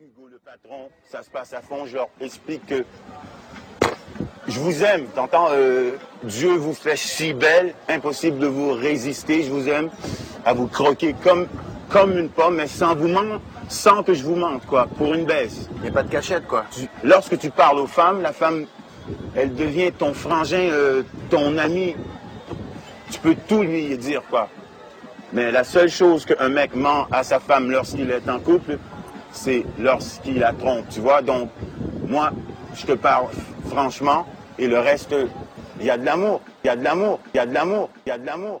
Hugo le patron, ça se passe à fond. Je leur explique que je vous aime, t'entends euh, Dieu vous fait si belle, impossible de vous résister. Je vous aime à vous croquer comme, comme une pomme, mais sans vous mentir, sans que je vous mente, quoi, pour une baisse. Il n'y a pas de cachette, quoi. Tu- lorsque tu parles aux femmes, la femme, elle devient ton frangin, euh, ton ami. Tu peux tout lui dire, quoi. Mais la seule chose qu'un mec ment à sa femme lorsqu'il est en couple, c'est lorsqu'il la trompe, tu vois. Donc, moi, je te parle franchement, et le reste, il y a de l'amour, il y a de l'amour, il y a de l'amour, il y a de l'amour.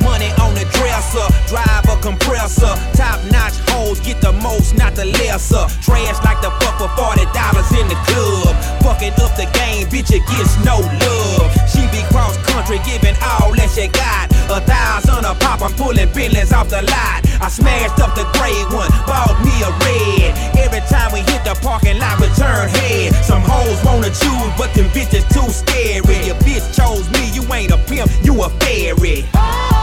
Money on the dresser, drive a compressor. Top notch hoes get the most, not the lesser. Trash like the fuck for forty dollars in the club. Fucking up the game, bitch, it gets no love. She be cross country, giving all that she got. A thousand a pop, I'm pulling billions off the lot. I smashed up the gray one, bought me a red. Every time we hit the parking lot, we turn head. Some hoes wanna choose, but them bitches too scary. Your bitch chose me, you ain't a pimp, you a fairy. Baby,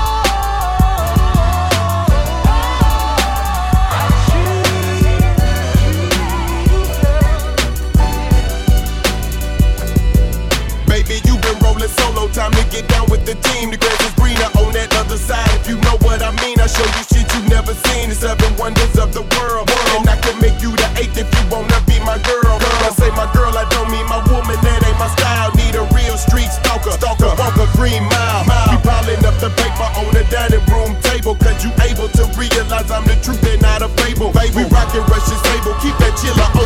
solo, time to get down with the team. The grass is greener on that other side. If you know what I mean, I show you shit you never seen. The seven wonders of the world. And I can make you the eighth if you wanna be my girl. I say my girl, I don't mean my woman, that ain't my style. Need a real street stalker, stalker, walk a green mile. We piling up the paper on the dining room table, cause you able to realize I'm the truth and not a fable. Baby, rockin' Russian table, keep that chiller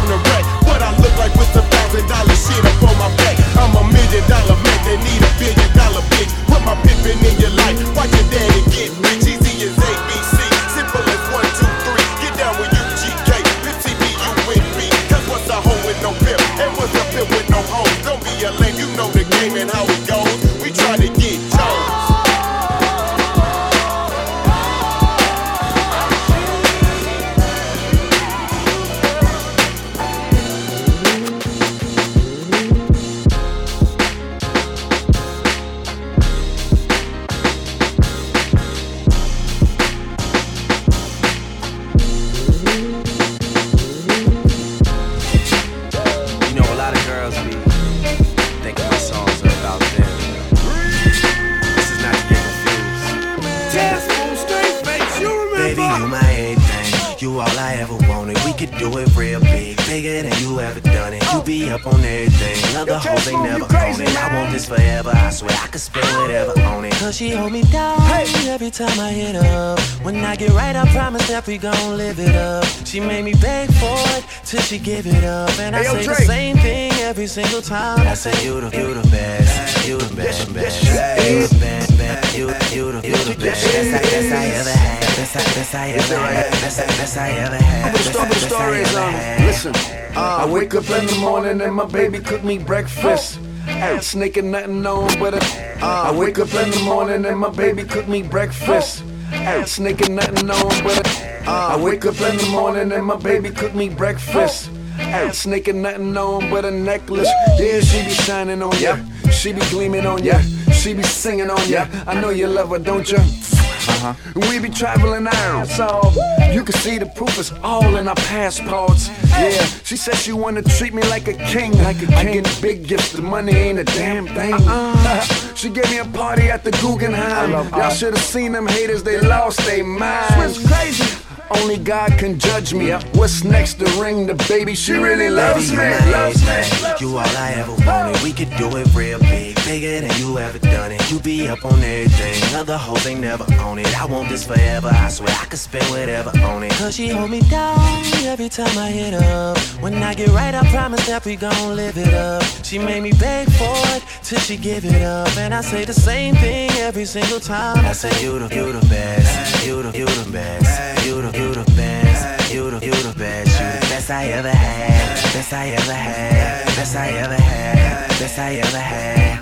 she give it up. And I Hey, yo, say the Drake. same thing every single time. I say you the, you the best. You the best, best. You the best, best. You, you the, you the best. Best I, best I ever had. Best I, best I ever had. Best I, best I ever had. I'm gonna start with the Best I story is, ever um, had. listen. I uh, wake up in the morning and my baby cook me breakfast. Ain't sneaking nothing on but a. I wake up in the morning and my baby cook me breakfast. Ain't sneaking nothing on but a. I wake up in the morning and my baby cook me breakfast. Ain't sneaking nothing on but a necklace. Yeah, she be shining on ya. She be gleaming on ya. She be singing on ya. I know you love her, don't ya? Uh-huh. We be traveling out, so you can see the proof is all in our passports. Yeah, she said she wanna treat me like a king. Like a king. I get big gifts, the money ain't a damn thing. Uh-uh. she gave me a party at the Guggenheim. Y'all should've seen them haters, they lost their minds. Switch crazy. Only God can judge me. What's next to ring the baby? She really loves me. Loves me. You all I ever wanted. We could do it real big, bigger than you ever done it. You be up on everything. Other hoes ain't never on it. I want this forever. I swear I could spend whatever on it. Cause she hold me down every time I hit up. When I get right, I promise that we gon' live it up. She made me beg for it till she give it up. And I say the same thing every single time. I say you the, you the best. You the, you the best. You the, you the best. You the, you the best. You the best I ever had. Best I ever had. Best I ever had. Best I ever had.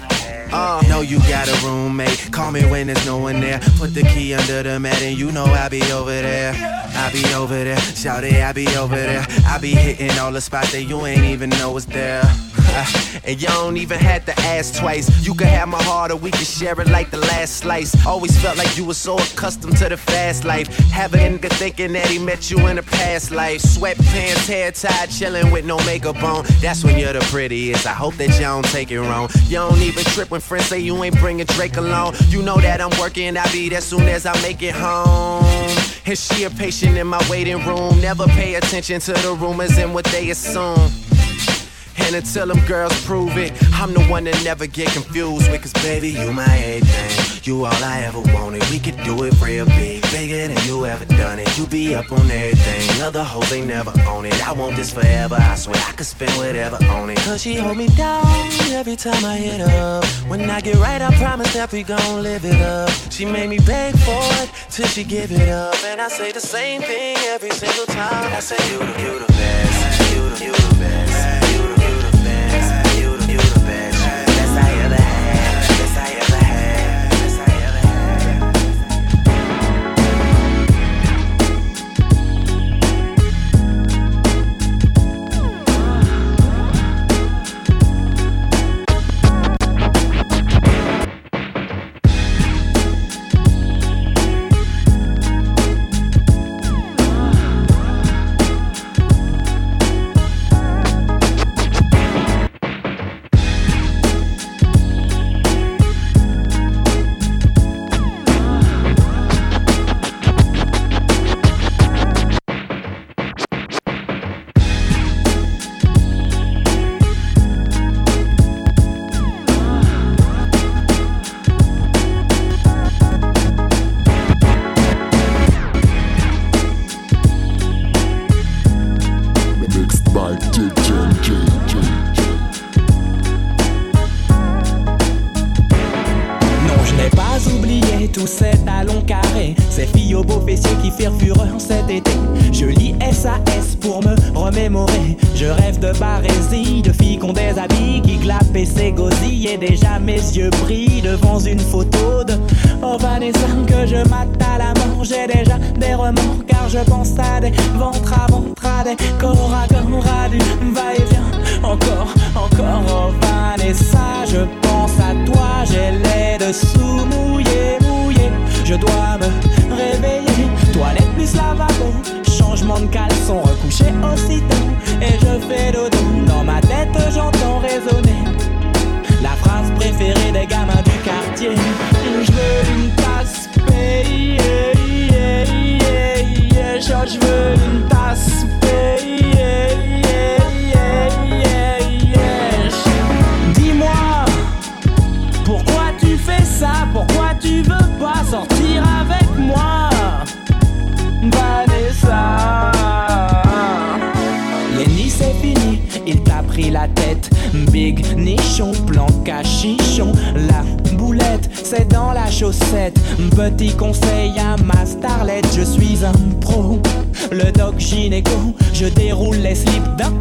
Uh, know you got a roommate. Call me when there's no one there. Put the key under the mat and you know I'll be over there. I'll be over there. Shout it, I be over there. I'll be hitting all the spots that you ain't even know was there. and you don't even have to ask twice. You can have my heart or we can share it like the last slice. Always felt like you were so accustomed to the fast life. Having a nigga thinking that he met you in a past life. Sweatpants, hair tied, chilling with no makeup on. That's when you're the prettiest. I hope that you don't take it wrong. You don't even trip when friends say you ain't bringing Drake along. You know that I'm working, I'll be there soon as I make it home. And she a patient in my waiting room. Never pay attention to the rumors and what they assume. And until them girls prove it, I'm the one that never get confused with. Cause baby, you my everything. You all I ever wanted. We could do it real big, bigger than you ever done it. You be up on everything. Other hoes ain't never on it. I want this forever. I swear I could spend whatever on it. Cause she hold me down every time I hit up. When I get right, I promise that we gon' live it up. She made me beg for it till she give it up. And I say the same thing every single time. I say you the, you the best. You the, you the best. Petit conseil à ma starlette, je suis un pro. Le doc gynéco, je déroule les slips d'un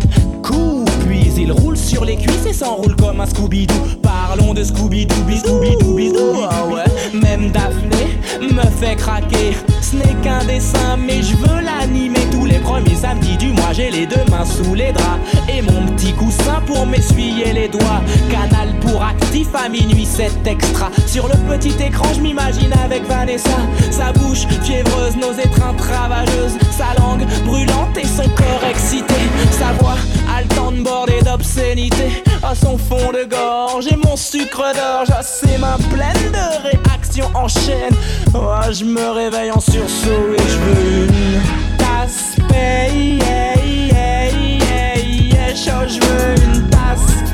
coup. Puis il roule sur les cuisses et s'enroule comme un Scooby-Doo. Parlons de Scooby-Doo, Scooby-Doo, ah ouais. Même Daphné me fait craquer. Ce n'est qu'un dessin, mais je veux l'animer tous les premiers samedis du mois, j'ai les deux mains sous les draps et mon petit coussin pour m'essuyer les doigts. Canal pour actif à minuit, c'est extra. Sur le petit écran, je m'imagine avec Vanessa. Sa bouche fiévreuse, nos étreintes ravageuses. Sa langue brûlante et son corps excité. Sa voix haletante bordée d'obscénité. À son fond de gorge et mon sucre d'orge. À ses mains pleines de réactions en chaîne. Oh, je me réveille en sursaut et je veux une tasse. Hey, hey, hey, hey, je veux une tasse.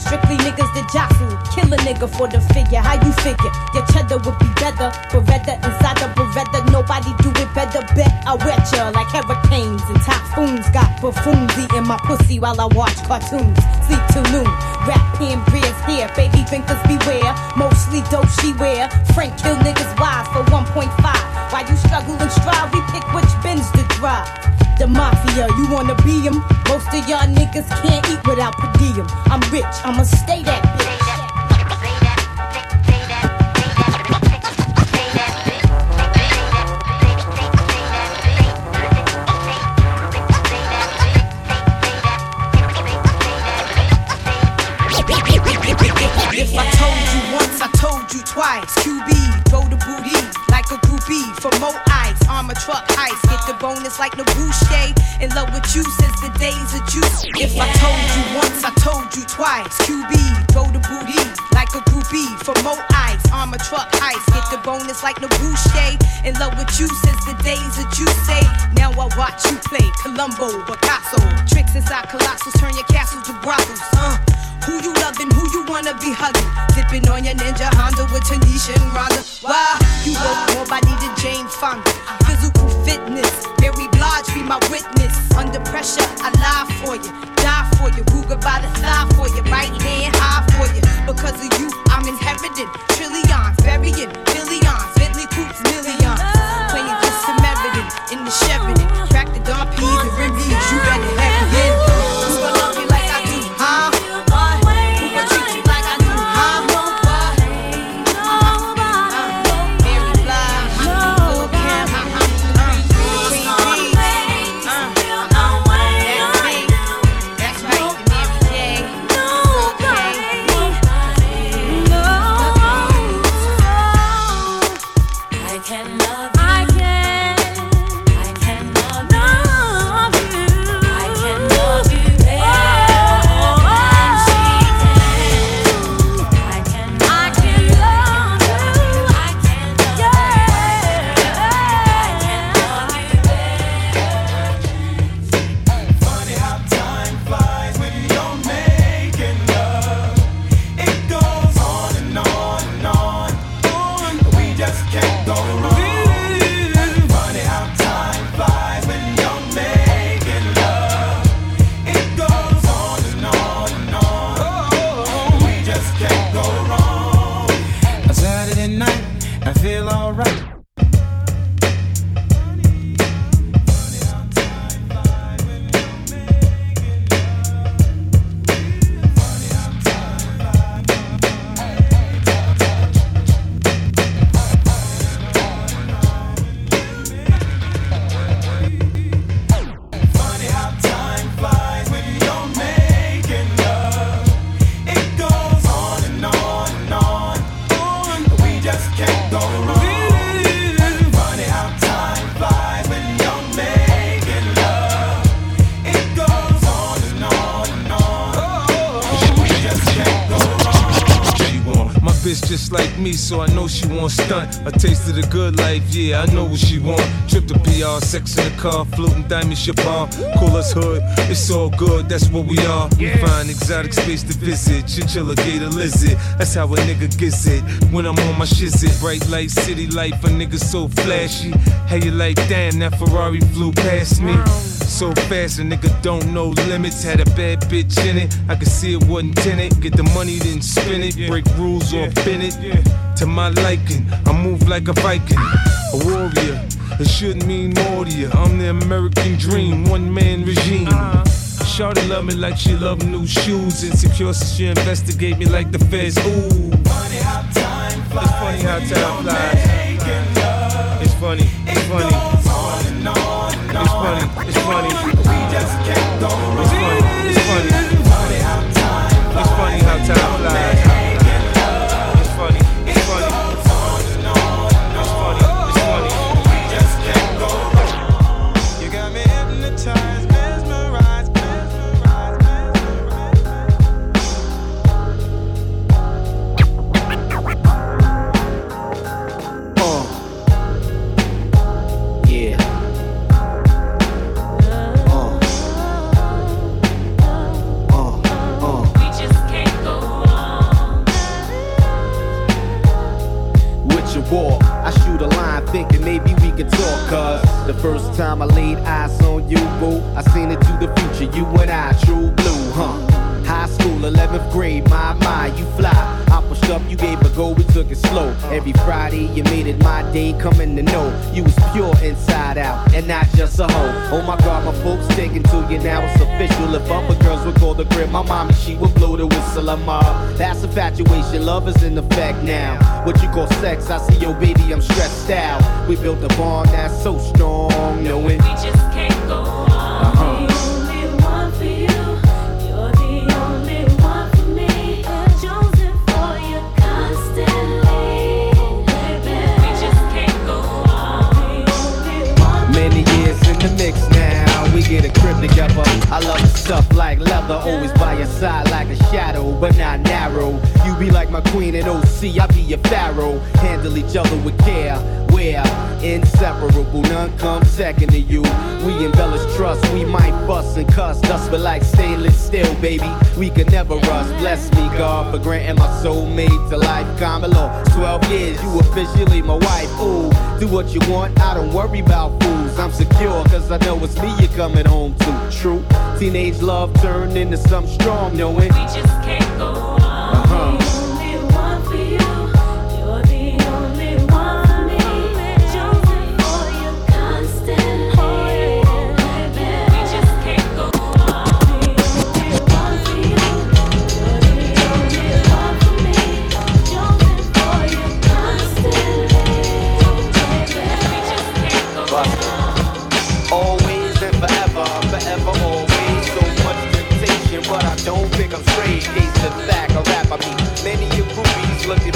Strictly niggas that jostle. Kill a nigga for the figure. How you figure? Your cheddar would be better. Beretta inside the Beretta. Nobody do it better. Bet I wet ya like hurricanes and typhoons. Got buffoons eating my pussy while I watch cartoons. Sleep till noon. Rap pen Bria's here. Baby drinkers beware. Mostly dope she wear. Frank kill niggas wives for 1.5. While you struggle and strive, we pick which Benz to drive. Mafia, you wanna be be 'em? Most of y'all niggas can't eat without per diem. I'm rich, I'ma stay that bitch. If I told you once, I told you twice. QB, ice. Armor truck heist, get the bonus like Nabuche. In love with you since the days of juice. If I told you once, I told you twice. QB, go to booty like a groupie for more ice. Armor truck heist, get the bonus like Nabuche. In love with you since the days of juice. Now I watch you play Columbo, Picasso. Tricks inside colossals, turn your castle to brothels. Uh. Who you loving, who you wanna be hugging? Dipping on your ninja Honda with Tanisha and Rhonda. Why? You look more body than Jane Fonda. Physical fitness, Mary Blige be my witness. Under pressure, I lie for you, die for you. Ruger by the thigh for you, right hand high for you. Because of you, I'm inheriting trillions, burying billions, Bentley coops life, yeah, I know what she want. Trip to PR, sex in the car, floating diamond chapon. Call us hood, it's all good, that's what we are. We find exotic space to visit, chinchilla gator lizard. That's how a nigga gets it. When I'm on my shizit, bright light, city life, a nigga so flashy. How you like, damn, that Ferrari flew past me. So fast, a nigga don't know limits. Had a bad bitch in it, I could see it wasn't tinted. Get the money, then spin it. Break rules or bend it. To my liking, I move like a Viking, a warrior. It shouldn't mean more to you. I'm the American dream, one man regime. Shawty love me like she love new shoes. Insecure, so she investigate me like the feds. Ooh. Funny how time flies. It's funny how time flies. It's funny, it's funny. It's funny, it's funny. Would call the crib, my mommy, she would blow the whistle. I'm uh, that's infatuation, love is in effect now. What you call sex, I see your baby, I'm stressed out. We built a bond that's so strong, knowing We just can't go wrong. Uh-huh. Leather, always by your side like a shadow, but not narrow. You be like my queen in OC, I be your pharaoh. Handle each other with care. We're inseparable, none comes second to you. We embellish trust, we might fuss and cuss, dust but like stainless steel, baby. We could never rust. Bless me, God, for granting my soulmate to life. Law, 12 years, you officially my wife. Ooh, do what you want, I don't worry about fools. I'm secure, cause I know it's me you're coming home to. True, teenage love turned into something strong, knowing. We just can't go wrong. The fact, I rap, I mean, many of groupies looking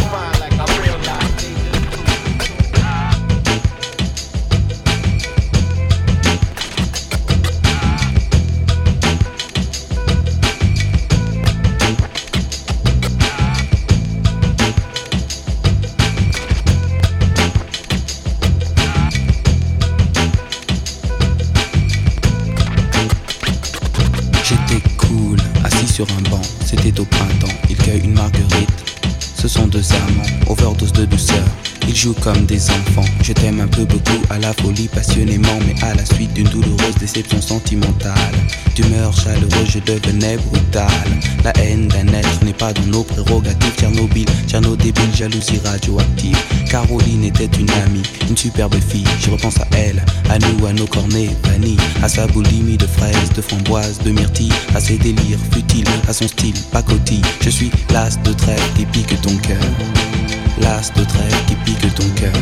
jouent comme des enfants. Je t'aime un peu beaucoup, à la folie passionnément, mais à la suite d'une douloureuse déception sentimentale. D'humeur chaleureuse, je devenais brutal. La haine d'un être n'est pas dans nos prérogatives. Tchernobyl, Tcherno débile, jalousie radioactive. Caroline était une amie, une superbe fille. Je repense à elle, à nous, à nos cornets vanille, à sa boulimie de fraises, de framboises, de myrtilles, à ses délires futiles, à son style pacotille. Je suis l'as de trêve qui pique ton cœur. L'as de trêve qui pique ton cœur.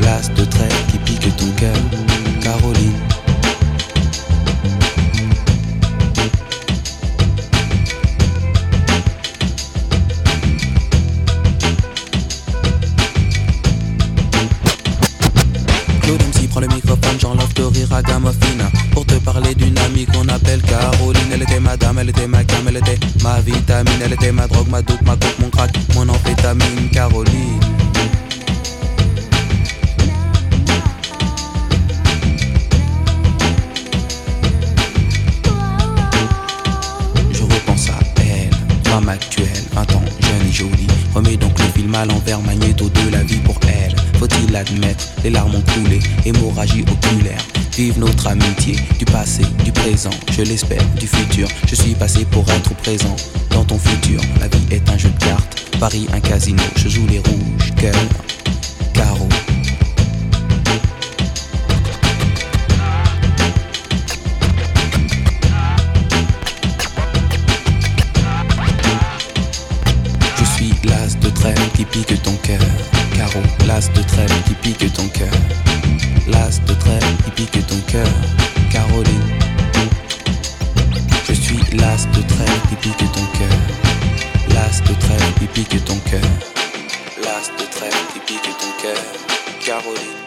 L'as de trêve qui pique ton cœur. Caroline. Claude MC prend le microphone, j'enlève de rire à Gamofina Pour te parler d'une amie qu'on appelle Caroline. Elle était ma dame, elle était ma cam, elle était ma vitamine. Elle était ma drogue, ma doute, ma coke, mon crack, mon amphétamine. Caroline. Je repense à elle, femme actuelle, 20 ans, jeune et jolie. Remets donc le film à l'envers, magnéto de la vie pour elle. Faut-il l'admettre, les larmes ont coulé, hémorragie oculaire. Vive notre amitié, du passé, je l'espère, du futur. Je suis passé pour être présent dans ton futur. La vie est un jeu de cartes, Paris un casino. Je joue les rouges, cœur, carreau. Je suis l'as de trêve qui pique ton cœur. Carreau, l'as de trêve qui pique ton cœur. L'as de trêve qui pique ton cœur. Caroline. L'as de trêve qui pique ton cœur. L'as de trêve qui pique ton cœur. L'as de trêve qui pique ton cœur. Caroline.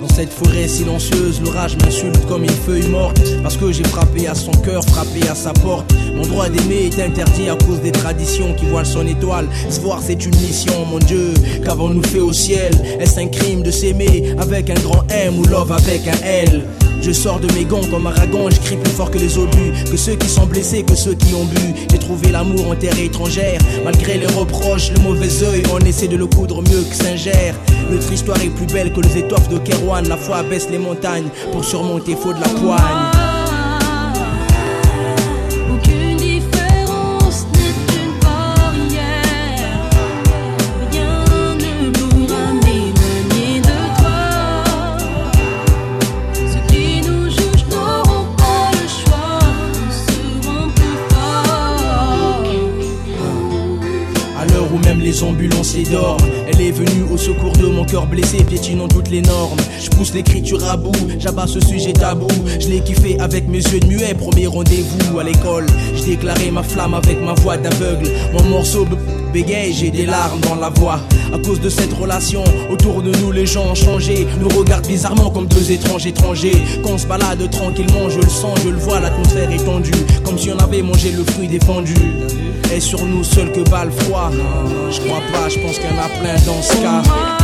Dans cette forêt silencieuse, l'orage m'insulte comme une feuille morte. Parce que j'ai frappé à son cœur, frappé à sa porte. Mon droit d'aimer est interdit à cause des traditions qui voilent son étoile. Se voir, c'est une mission, mon Dieu. Qu'avons-nous fait au ciel? Est-ce un crime de s'aimer avec un grand M ou love avec un L? Je sors de mes gonds comme Aragon, je crie plus fort que les obus, que ceux qui sont blessés, que ceux qui ont bu. J'ai trouvé l'amour en terre étrangère, malgré les reproches, le mauvais œil, on essaie de le coudre mieux que Saint-Gère. Notre histoire est plus belle que les étoffes de Kerouan, la foi abaisse les montagnes pour surmonter faut de la poigne. Blessé, piétinant toutes les normes. Je pousse l'écriture à bout, j'abats ce sujet tabou. Je l'ai kiffé avec mes yeux de muet, premier rendez-vous à l'école. J'ai déclaré ma flamme avec ma voix d'aveugle. Mon morceau bégaye, j'ai des larmes dans la voix. À cause de cette relation, autour de nous les gens ont changé. Nous regardent bizarrement comme deux étranges étrangers. Quand on se balade tranquillement, je le sens, je le vois, l'atmosphère est tendue. Comme si on avait mangé le fruit défendu. Et sur nous seul que bat le froid. Je crois pas, je pense qu'il y en a plein dans ce cas.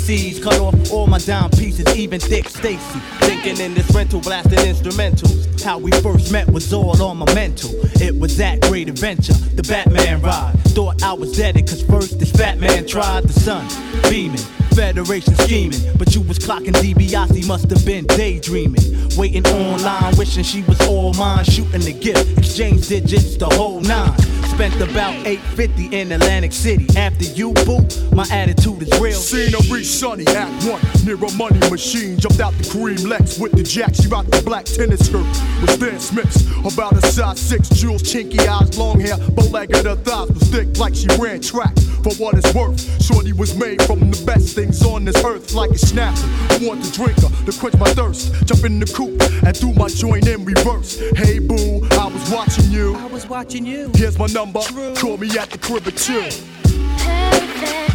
Skating. Cut off all my dime pieces, even Dick Stacy. Thinking in this rental, blasting instrumentals. How we first met was all on my mental. It was that great adventure, the Batman ride. Thought I was dead, cause first this fat man tried the sun, beaming. Federation scheming, but you was clocking DiBiase, must have been daydreaming. Waiting online, wishing she was all mine, shooting the gift, exchange digits, the whole nine. Spent about 850 in Atlantic City. After you, boo, my attitude is real. Scenery sunny, act one. Near a money machine, jumped out the cream Lex with the jack. She rocked the black tennis skirt with Stan Smiths. About a size six, jewels, chinky eyes, long hair, bow-legged. Her thighs was thick like she ran track. For what it's worth, Shorty was made from the best things on this earth, like a snapper. I want to drink her to quench my thirst. Jump in the coupe and do my joint in reverse. Hey boo, I was watching you. I was watching you. Here's my number. Call me at the crib at two. Perfect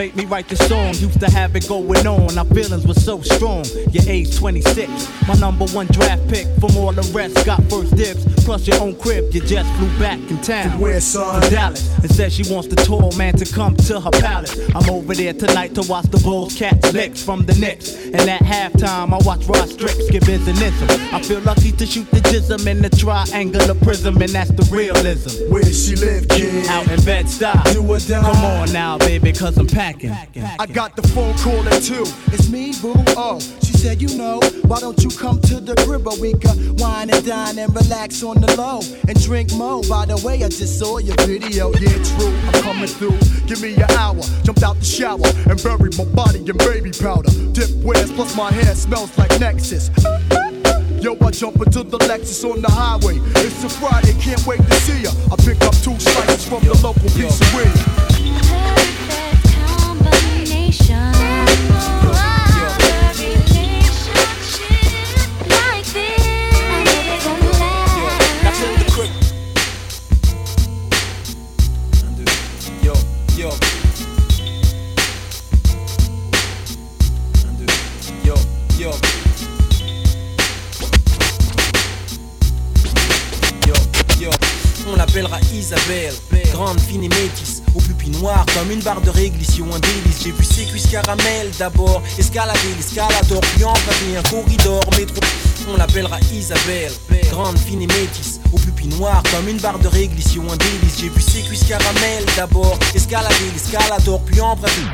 tell me what went wrong to to make me write the song. Used to have it going on, our feelings were so strong. Your age 26, my number one draft pick from all the rest. Got first dibs, plus your own crib. You just flew back in town. Where, son? From Dallas. And said she wants the tall man to come to her palace. I'm over there tonight to watch the Bulls catch licks from the Knicks. And at halftime, I watch Rod Strix give business. I feel lucky to shoot the jism in the triangular prism, and that's the realism. Where does she live, kid? Out in Bed-Stuy. Do or die. Come on now, baby, cause I'm packing. I got the phone call at two. It's me, boo. Oh, she said, you know, why don't you come to the crib where we wine and dine and relax on the low and drink mo. By the way, I just saw your video. Yeah, true. I'm coming through. Give me an hour. Jumped out the shower and buried my body in baby powder. Dip wears plus my hair smells like Nexxus. Yo, I jump into the Lexus on the highway. It's a Friday, can't wait to see ya. I pick up two slices from the local pizzeria. On l'appellera Isabelle, grande, fine et métisse, au pupille noir comme une barre de réglisse, yo, un délice. J'ai vu ses cuisses caramel d'abord, escalader l'escalator, puis emprunter un corridor métro. On l'appellera Isabelle, grande, fine et métisse, au pupille noir comme une barre de réglisse, yo, un délice. J'ai vu ses cuisses caramel d'abord, escalader l'escalator, puis emprunter.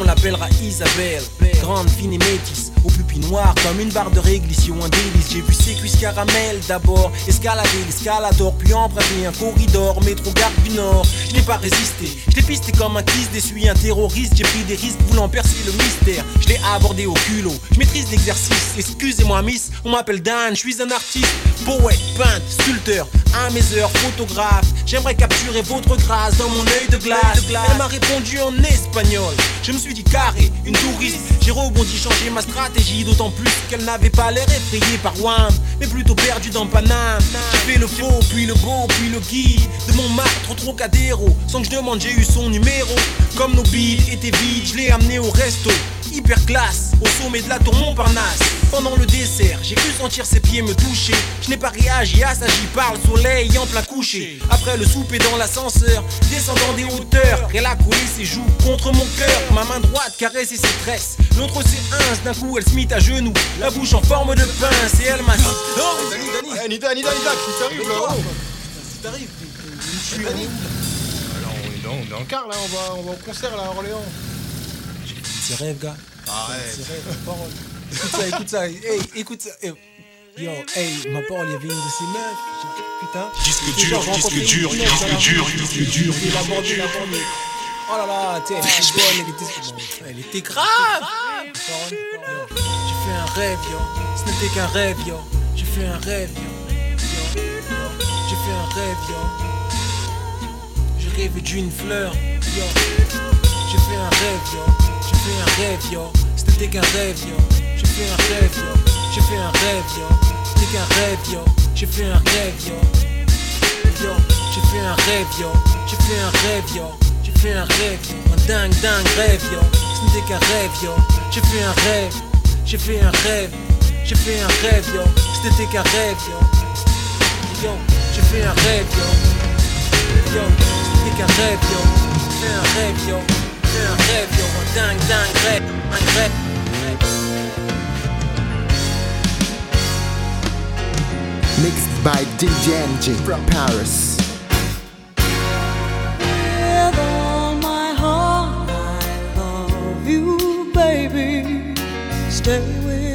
On l'appellera Isabelle, grande, fine métisse, au pupille noir comme une barre de réglisse, yo, un délice. J'ai vu ses cuisses caramel d'abord, escalader l'escalator, puis emprunter un corridor, métro gare du Nord. Je n'ai pas résisté, je l'ai pisté comme un kiss, déçu un terroriste. J'ai pris des risques voulant percer le mystère, je l'ai abordé au culot. Je maîtrise l'exercice, excusez-moi, miss, on m'appelle Dan, je suis un artiste, poète, peintre, sculpteur, à mes heures, photographe. J'aimerais capturer votre grâce dans mon œil de glace. Elle m'a répondu en espagnol. Je me suis dit carré, une touriste. J'ai rebondi, changé ma stratégie, d'autant plus qu'elle n'avait pas l'air effrayée par Wham, mais plutôt perdue dans Paname. J'ai fait le faux, puis le beau, puis le guide de mon martre au Trocadéro. Sans que je demande, j'ai eu son numéro. Comme nos billes étaient vides, je l'ai amené au resto. Hyper classe, au sommet de la tour Montparnasse. Pendant le dessert, j'ai cru sentir ses pieds me toucher. Je n'ai pas réagi à ça, j'y parle, soleil en plein coucher. Après le souper dans l'ascenseur, descendant des hauteurs, elle a collé ses joues contre mon cœur. Ma main droite caressait ses tresses, l'autre ses ins. D'un coup, elle se mit à genoux, la bouche en forme de pince, et elle m'a dit Oh, Dani, Dani, Anita, Anita, Anita, qu'est-ce qui t'arrive là Qu'est-ce qui t'arrive Je suis Dani. Alors, on est dans, on est en quart là, on va, on va au concert là à Orléans. C'est rêve, gars. Arrête. C'est rêve, parole. Écoute ça, écoute ça. Hey, écoute ça. Hey. Yo, hey, ma parole, il y avait une de ces meufs. J'ai- Putain. Disque J'ai dur, disque dur, disque dur, disque dur, Il a il a. Oh là là, tu elle était elle était, bon, elle était grave. J'ai fait un rêve, yo. Ce n'était qu'un rêve, yo. J'ai fait un rêve, yo. J'ai fait un rêve, yo. Je rêve d'une fleur, yo. J'ai fait un rêve, yo. J'ai fait un rêve, yo. C'était qu'un rêve, yo. J'ai fait un rêve, yo. J'ai fait un rêve, yo. C'était qu'un rêve, yo. J'ai fait un rêve, yo. Yo, j'ai fait un rêve, yo. J'ai fait un rêve, yo. Fait un rêve, yo. Un dingue, dingue rêve, yo. Ce n'était qu'un rêve, yo. J'ai fait un rêve. J'ai fait un rêve. J'ai fait un rêve, yo. C'était qu'un rêve, yo. Yo, j'ai fait un rêve, yo. Yo, c'était qu'un rêve, yo. J'ai fait un rêve, yo. J'ai fait un rêve, yo. Un dingue, dingue rêve. Un rêve. Mixed by DJNG from Paris. Stay with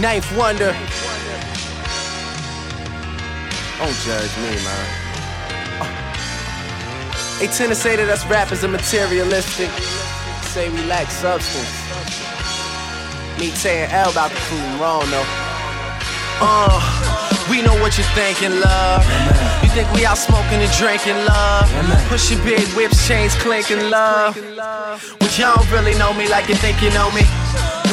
Ninth Wonder. Don't judge me, man. They tend to say that us rappers are materialistic. Say we lack substance. Me saying L about the food wrong though. Uh, we know what you're thinking, love. You think we out smoking and drinking, love. Pushing big whips, chains clinking, love. But y'all don't really know me like you think you know me.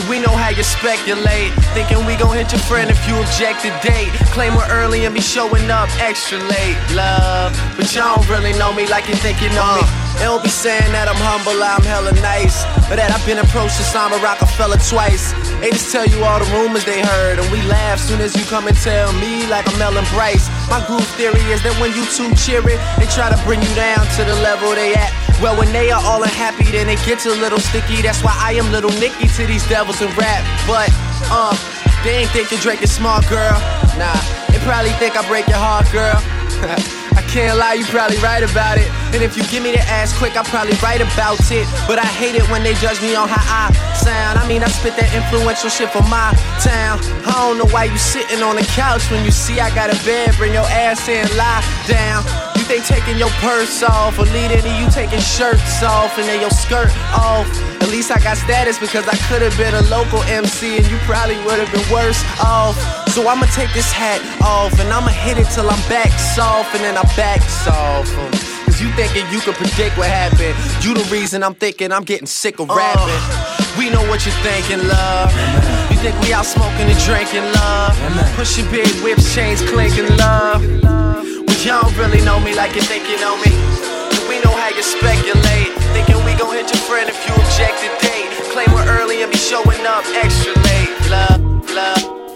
We know how you speculate. Thinking we gon' hit your friend if you object to date. Claim we're early and be showing up extra late, love. But y'all don't really know me like you think you know me. They don't be saying that I'm humble, I'm hella nice. But that I've been approached to sign a Roc-A-Fella twice. They just tell you all the rumors they heard, and we laugh soon as you come and tell me like I'm Ellen Bryce. My groove theory is that when you too cheery, they try to bring you down to the level they at. Well, when they are all unhappy, then it gets a little sticky. That's why I am little Nicky to these devils in rap. But, uh, they ain't thinking Drake is smart, girl. Nah, they probably think I break your heart, girl. I can't lie, you probably right about it. And if you give me the ass quick, I'll probably write about it. But I hate it when they judge me on how I sound. I mean, I spit that influential shit for my town. I don't know why you sitting on the couch when you see I got a bed. Bring your ass in, lie down. Think taking your purse off or leading to you taking shirts off and then your skirt off. At least I got status because I could have been a local MC and you probably would have been worse off. So I'ma take this hat off and I'ma hit it till I'm back soft and then I back soft. Cause you thinking you can predict what happened. You the reason I'm thinking I'm getting sick of rapping. We know what you're thinking, love. You think we out smoking and drinking, love. Pushing big whips, chains clinking, love. But y'all don't really know me like you think you know me. We know how you speculate. Thinking we gon' hit your friend if you object to date. Claim we're early and be showing up extra late. Love, love.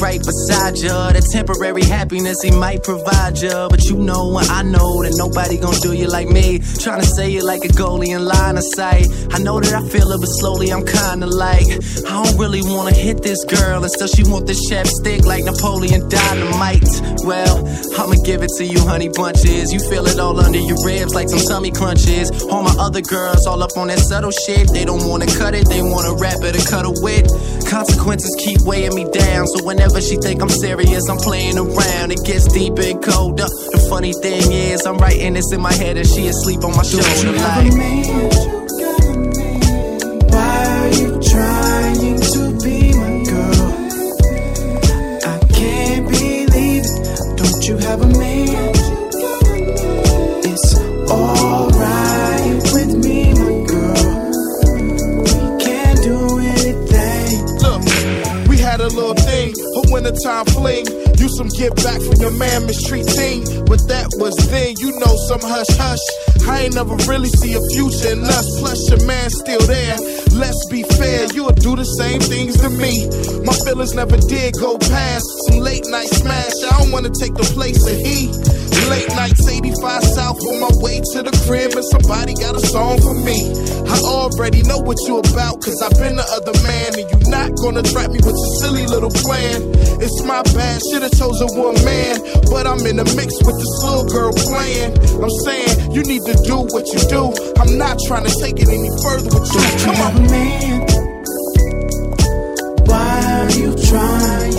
Right beside ya. That temporary happiness he might provide ya. But you know and I know that nobody gonna do you like me. Trying to say it like a goalie in line of sight. I know that I feel it, but slowly I'm kinda like, I don't really wanna hit this girl. And still she want this chapstick like Napoleon Dynamite. Well, I'ma give it to you, honey bunches. You feel it all under your ribs like some tummy crunches. All my other girls all up on that subtle shit. They don't wanna cut it, they wanna rap it or cut a wit. Consequences keep weighing me down. So whenever she think I'm serious, I'm playing around. It gets deep and colder. The funny thing is, I'm writing this in my head and she asleep on my shoulder. Like, Why are you trying to be my girl? I can't believe it. Don't you have a man? Wintertime fling. You some get back from your man mistreat mistreating, but that was then. You know some hush hush. I ain't never really see a future in us. Plus your man still there. Let's be fair, you'll do the same things to me. My feelings never did go past some late night smash. I don't wanna take the place of he. Late nights 85 South on my way to the crib, and somebody got a song for me. I already know what you about, cause I've been the other man, and you're not gonna trap me with your silly little plan. It's my bad, should've chosen one man, but I'm in the mix with this little girl playing. I'm saying, you need to do what you do. I'm not trying to take it any further with you. Come on. man. Why are you trying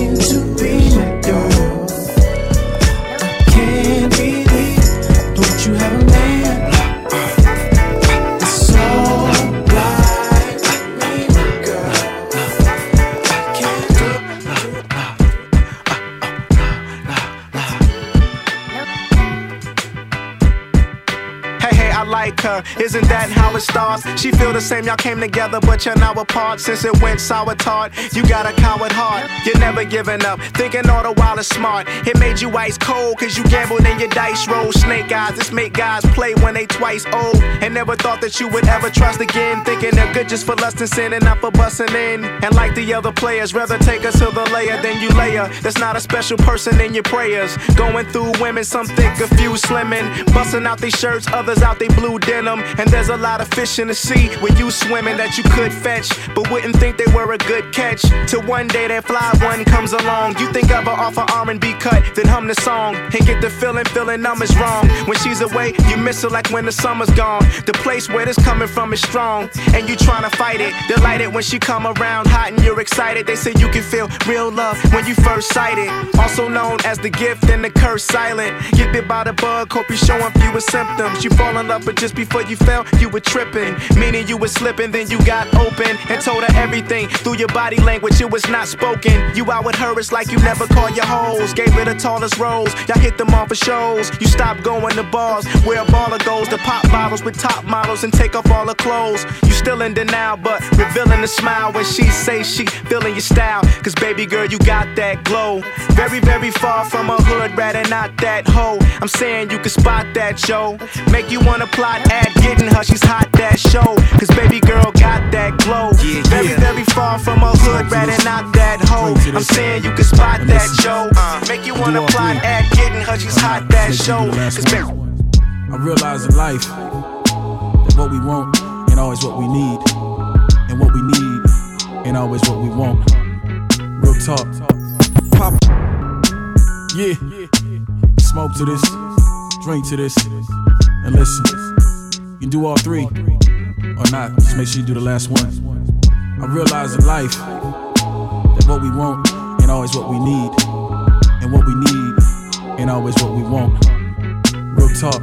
Isn't that how it starts? She feel the same, y'all came together, but you're now apart. Since it went sour tart, you got a coward heart. You're never giving up, thinking all the while is smart. It made you ice cold, cause you gambled in your dice roll. Snake eyes, this make guys play when they twice old. And never thought that you would ever trust again. Thinking they're good just for lust and sin and not for busting in. And like the other players, rather take us to the layer than you layer. That's not a special person in your prayers. Going through women, some thick, a few slimming. Busting out their shirts, others out they blue denim. And there's a lot of fish in the sea where you swimming that you could fetch, but wouldn't think they were a good catch. Till one day that fly one comes along. You think of her off her R&B cut, then hum the song and get the feeling, feeling numb is wrong. When she's away, you miss her like when the summer's gone. The place where this coming from is strong, and you tryna fight it. Delighted when she come around, hot and you're excited. They say you can feel real love when you first sight it. Also known as the gift and the curse silent. Get bit by the bug, hope you showing fewer symptoms. You fall in love, but just before you fell, you were tripping. Meaning you were slipping, then you got open and told her everything through your body language. It was not spoken. You out with her, it's like you never call your hoes. Gave her the tallest rose, Y'all hit them off for shows. You stop going to bars where a baller goes to pop bottles with top models and take off all her clothes. You still in denial, but revealing a smile when she say she feeling your style. Cause baby girl, you got that glow. Very, very far from a hood rat and not that hoe. I'm saying you can spot that, Joe. Make you wanna plot at getting her, she's hot that show. Cause baby girl got that glow. Yeah, Very, very far from a hood rat and not that hoe. I'm saying you can spot that, Joe. Uh, Make you wanna plot at getting her, she's hot that show. Cause baby, I realize in life that what we want ain't always what we need, and what we need ain't always what we want. Real talk. Pop. Yeah. Smoke to this, drink to this, and listen. You can do all three, or not. Just make sure you do the last one. I realize in life that what we want ain't always what we need, and what we need ain't always what we want. Real talk.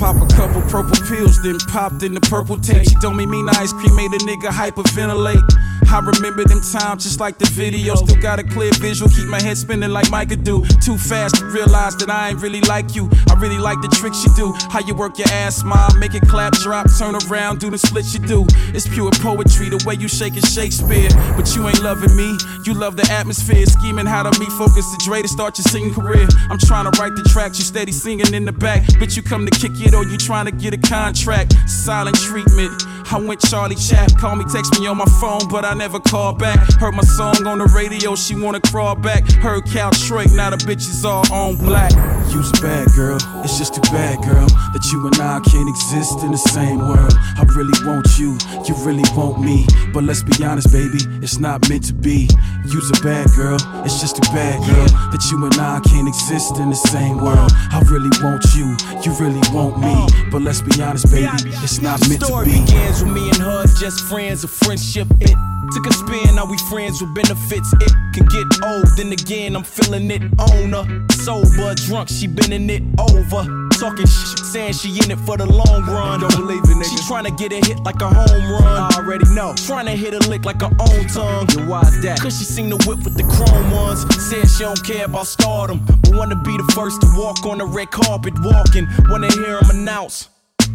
Pop a couple purple pills, then popped in the purple tape. She told me mean ice cream made a nigga hyperventilate. I remember them times just like the video. Still got a clear visual, keep my head spinning like Micah do. Too fast to realize that I ain't really like you. I really like the tricks you do. How you work your ass, mom, make it clap, drop, turn around, do the splits you do. It's pure poetry, the way you shake it, Shakespeare. But you ain't loving me, you love the atmosphere. Scheming how to me focus the Dre to start your singing career. I'm trying to write the tracks, you steady singing in the back. Bitch, you come to kick it or you trying to get a contract. Silent treatment. I went Charlie Chap, call me, text me on my phone, but I never call back. Heard my song on the radio, she wanna crawl back. Heard Cal Troy, now the bitch is all on black. You's a bad girl, it's just too bad, girl, that you and I can't exist in the same world. I really want you, you really want me, but let's be honest, baby, it's not meant to be. You's a bad girl, it's just too bad, girl, that you and I can't exist in the same world. I really want you, you really want me, but let's be honest, baby, it's not meant to Story be. begins with me and her, just friends, a friendship. It took a spin, now we friends with benefits. It can get old, then again, I'm feeling it on her. Sober, drunk, she bending it over. Talking shit, saying she in it for the long run. Don't believe it, nigga. She tryna get a hit like a home run. I already know. Tryna hit a lick like her own tongue. Yeah, why's that? Cause she seen the whip with the chrome ones. Said she don't care about stardom, but wanna be the first to walk on the red carpet walking. Wanna hear him announce.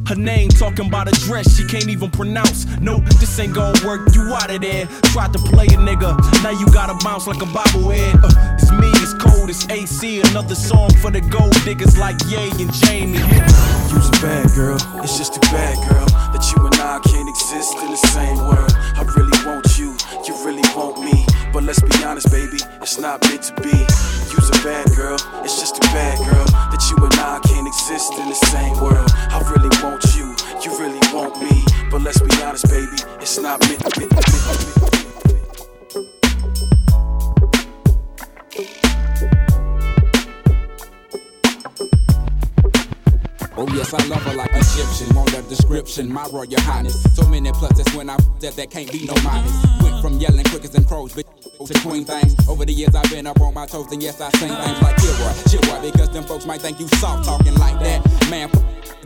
Her name talking about a dress she can't even pronounce. Nope, this ain't gonna work. You out of there. Tried to play a nigga. Now you gotta bounce like a bobblehead. Uh, it's me, it's cold, it's AC. Another song for the gold diggers like Ye and Jamie. You's a bad girl, it's just a bad, girl, that you and I can't exist in the same world. I really want you, you really want me, but let's be honest, baby, it's not meant to be. You's a bad girl, it's just a bad, girl, that you and I exist in the same world. I really want you, you really want me, but let's be honest, baby, it's not meant to be. Oh yes, I love her like Egyptian. Want a description, my royal highness. So many pluses when I that that can't be no minus. Went from yelling quickers and crows, bitch. To queen things. Over the years I've been up on my toes, and yes I sing things like Kilroy, Chilroy, because them folks might think you soft talking like that. Man,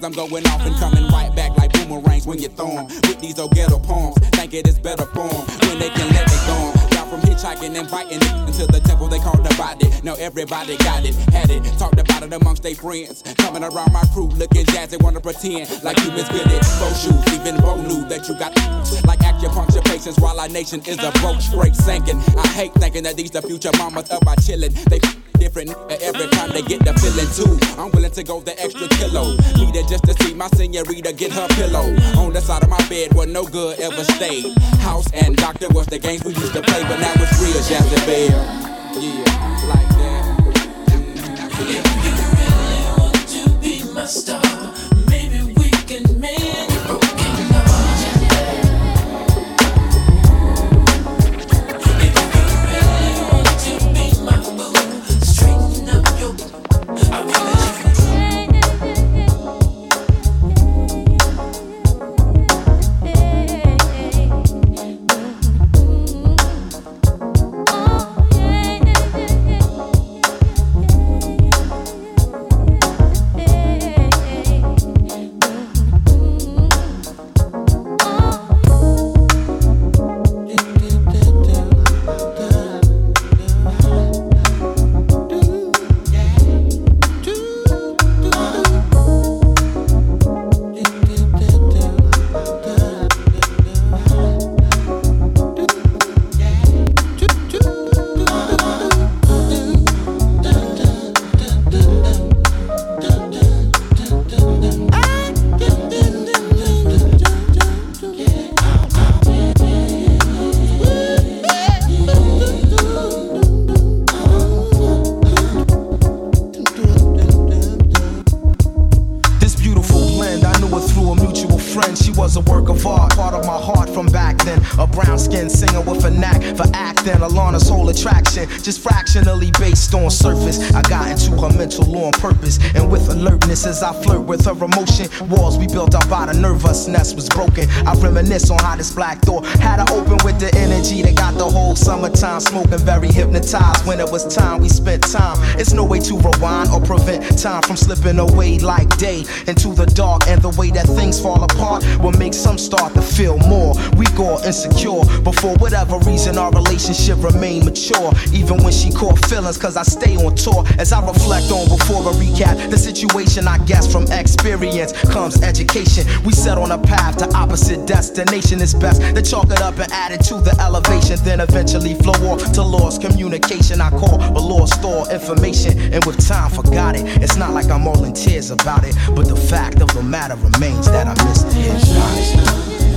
I'm going off and coming right back like boomerangs when you throw 'em. With these old ghetto poems, think it is better form when they can let me go. From hitchhiking and biting it until the temple they called the body. Now everybody got it, had it, talked about it amongst their friends. Coming around my crew looking jazzy, wanna pretend like you good at bow shoes. Even Bo knew that you got like acupuncture patients while our nation is a broke straight sinking. I hate thinking that these the future mamas up by chillin'. They different every time they get the feeling too. I'm willing to go the extra kilo. Need it just to see my senorita get her pillow. On the side of my bed where no good ever stayed. House and doctor was the games we used to play, but now it's real Bear. Yeah, like that. Mm, if you really want to be my star. Acting. Alana's whole attraction, just fractionally based on surface. I got into her mental on purpose, and with alertness as I flirt with her emotion. Walls we built up out of nervousness was broken. I reminisce on how this black door had her open with the energy that got the whole summertime smoking, very hypnotized. When it was time, we spent time. It's no way to rewind or prevent time from slipping away like day into the dark. And the way that things fall apart will make some start to feel more weak or insecure. But for whatever reason, our relationship remained mature. Even when she caught feelings, cause I stay on tour. As I reflect on before a recap, the situation I guess from experience comes education. We set on a path to opposite destination. It's best to chalk it up and add it to the elevation. Then eventually flow off to lost communication. I call a lost store information. And with time, forgot it. It's not like I'm all in tears about it. But the fact of the matter remains that I missed the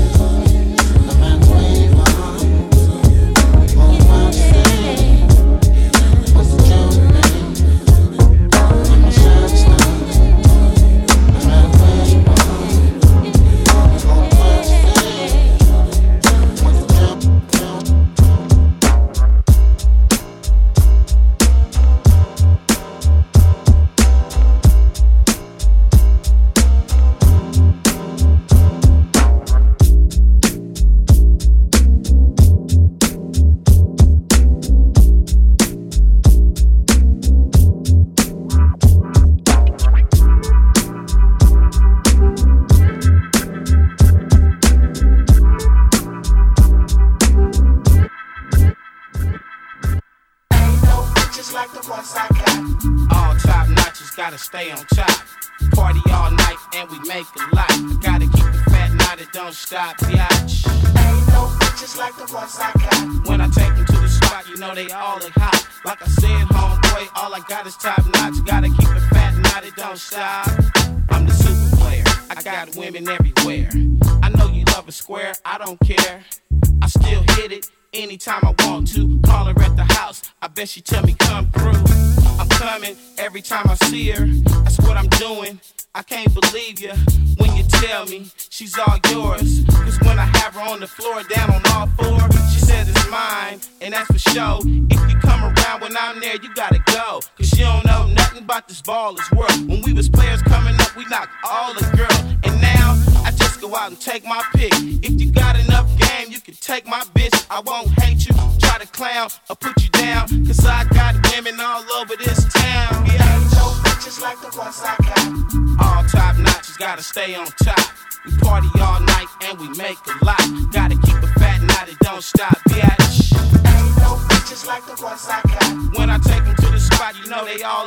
they all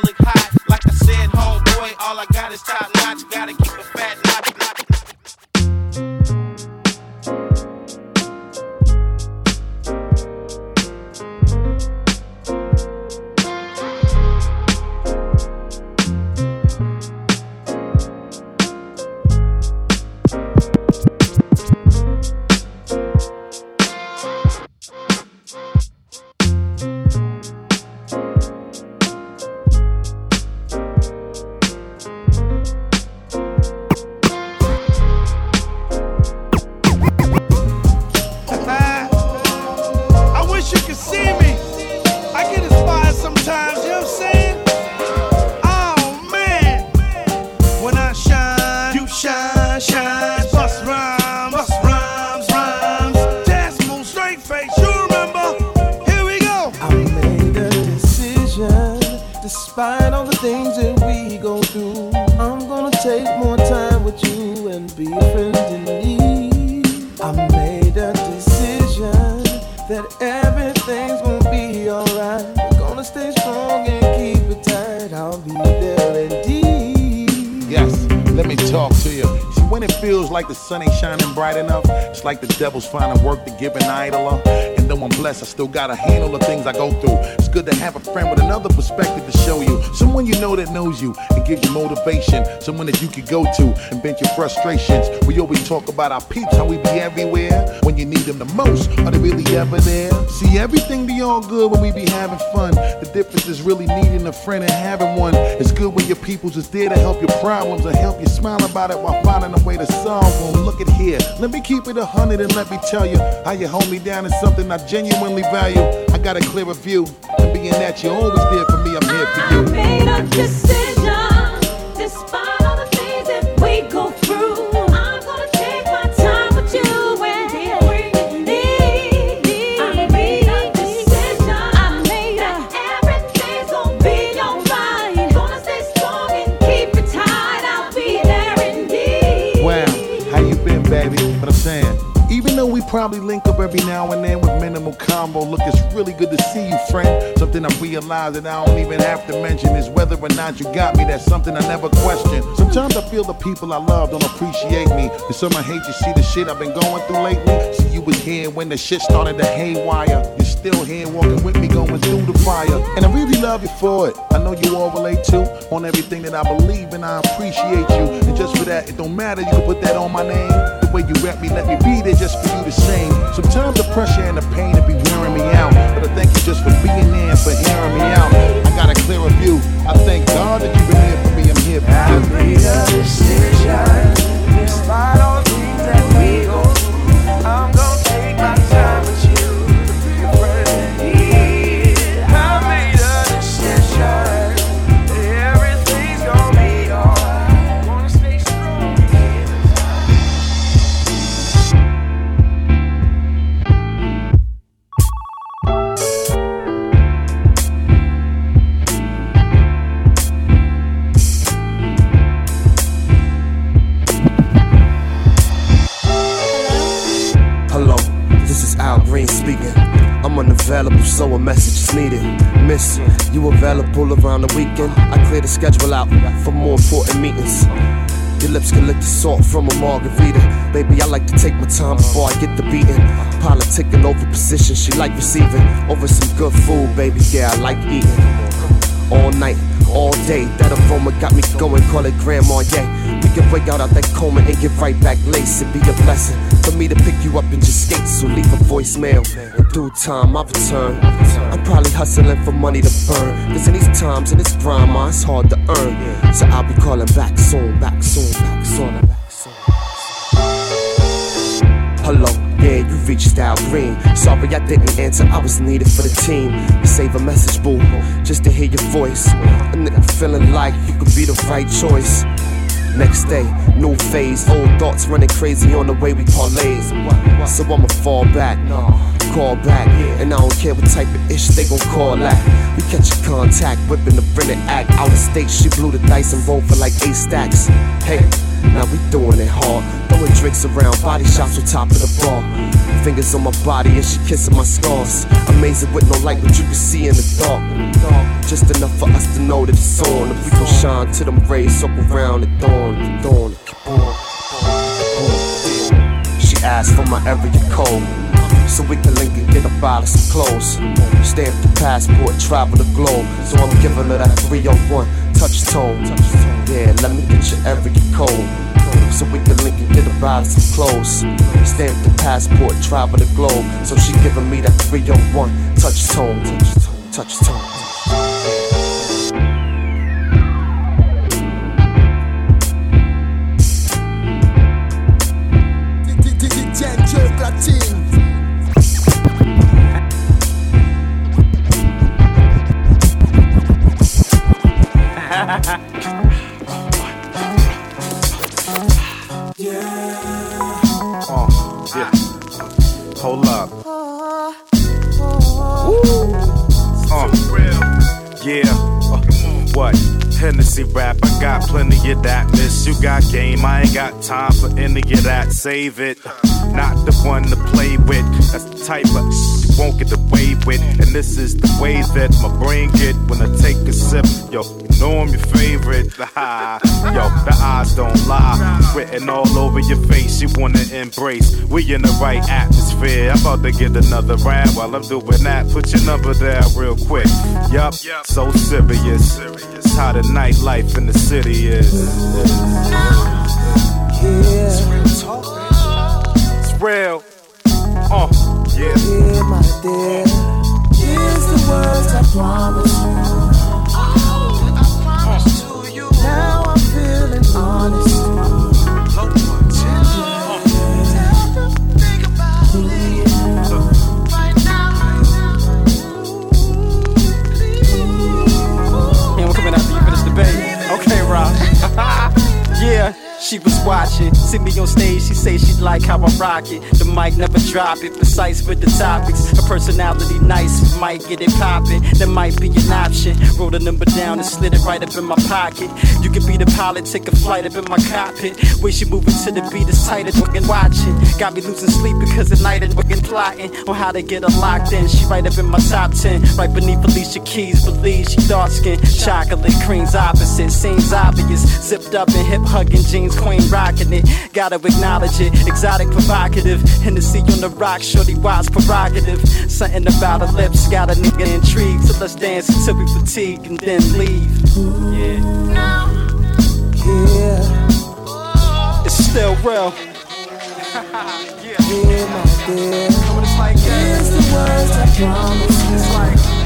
devil's finding work to give an idler. And though I'm blessed, I still gotta handle the things I go through. It's good to have a friend with another perspective to show you. Someone you know that knows you and gives you motivation. Someone that you could go to and vent your frustrations. We always talk about our peeps, how we be everywhere. When you need them the most, are they really ever there? See, everything be all good when we be having fun. The difference is really needing a friend and having one. It's good when your peoples is there to help your problems and help you smile about it while finding a way to solve them. Look at here, let me keep it a hundred and let me tell you how you hold me down is something I genuinely value. I got a clearer view, and being that you're always there for me, I'm here for you. I made a decision, friend. Something I realize that I don't even have to mention is whether or not you got me. That's something I never question. Sometimes I feel the people I love don't appreciate me. And some I hate you see the shit I've been going through lately. See, you was here when the shit started to haywire. You're still here walking with me, going through the fire. And I really love you for it. I know you all relate to on everything that I believe and I appreciate you. And just for that, it don't matter, you can put that on my name. The way you rap me, let me be there just for you to sing. Sometimes the pressure and the pain just for being there and for hearing me out. I got a clearer view. I thank God that you've been here for me. I'm here for you. From a margarita. Baby, I like to take my time before I get the beating. Politicking over position, she like receiving. Over some good food, baby, yeah, I like eating. All night, all day, that aroma got me going, call it grandma, yeah. We can break out out that coma and get right back laced. It'd be a blessing for me to pick you up and just skate. So leave a voicemail. In due time, I'll return. I'm probably hustling for money to burn. Cause in these times, in this grind, ma, it's hard to earn. So I'll be calling back soon, back soon, back soon, back soon. Hello, yeah, you reached Al Green. Sorry I didn't answer, I was needed for the team. Save a message, boo, just to hear your voice. A nigga feeling like you could be the right choice. Next day, new phase, old thoughts running crazy on the way we parlay. So I'ma fall back, call back, and I don't care what type of ish they gon' call that. We catch a contact, whipping the rented act out of state. She blew the dice and rolled for like eight stacks. Hey, Now we doing it hard. Throwing drinks around, body shots on top of the bar. Fingers on my body and she kissing my scars. Amazing with no light, but you can see in the dark. Just enough for us to know that it's on. If we gon' shine till them rays circle around the dawn, the dawn. She asked for my area code. So we can link and get a bottle some clothes. Stamp the passport, travel the globe. So I'm giving her that 301 touch tone. Yeah, let me get your area code. So we can link and get a bottle some clothes. Stamp the passport, travel the globe. So she giving me that 301 touch tone. Touch tone. Yeah. Uh, what? Hennessy rap, I got plenty of that. Miss, you got game, I ain't got time for any of that. Save it. Not the one to play with. That's the type of you won't get away with. And this is the way that my brain get when I take a sip. Yo, you know I'm your favorite. The high. Yo, the eyes don't lie. Written all over your face, you wanna embrace. We in the right atmosphere. I'm about to get another round while I'm doing that. Put your number there real quick. Yup, so serious. It's how the nightlife in the city is. Yeah. It's real. It's real. Uh, yeah. Yeah, my dear. Here's the words I promise you. Now I'm feeling honest. She was watching, see me on stage. She say she like how I rock it. The mic never drop it, precise with the topics. Her personality nice, might get it poppin'. That might be an option. Wrote a number down and slid it right up in my pocket. You could be the pilot, take a flight up in my cockpit. Way she moving to the beat is tighter, fucking watching. Got me losing sleep because at night I'm fucking plotting on how to get her locked in. She right up in my top ten, right beneath Alicia Keys. Believe she dark skin, chocolate creams opposite. Seems obvious, zipped up in hip hugging jeans, queen rocking it. Gotta acknowledge it, exotic, provocative. Hennessy on the rock, shorty wise prerogative. Something about her lips got a nigga intrigued. So let's dance until we fatigue and then leave. Yeah. Yeah. It's still real. Yeah, my dear. Here's the words I promise. It's like,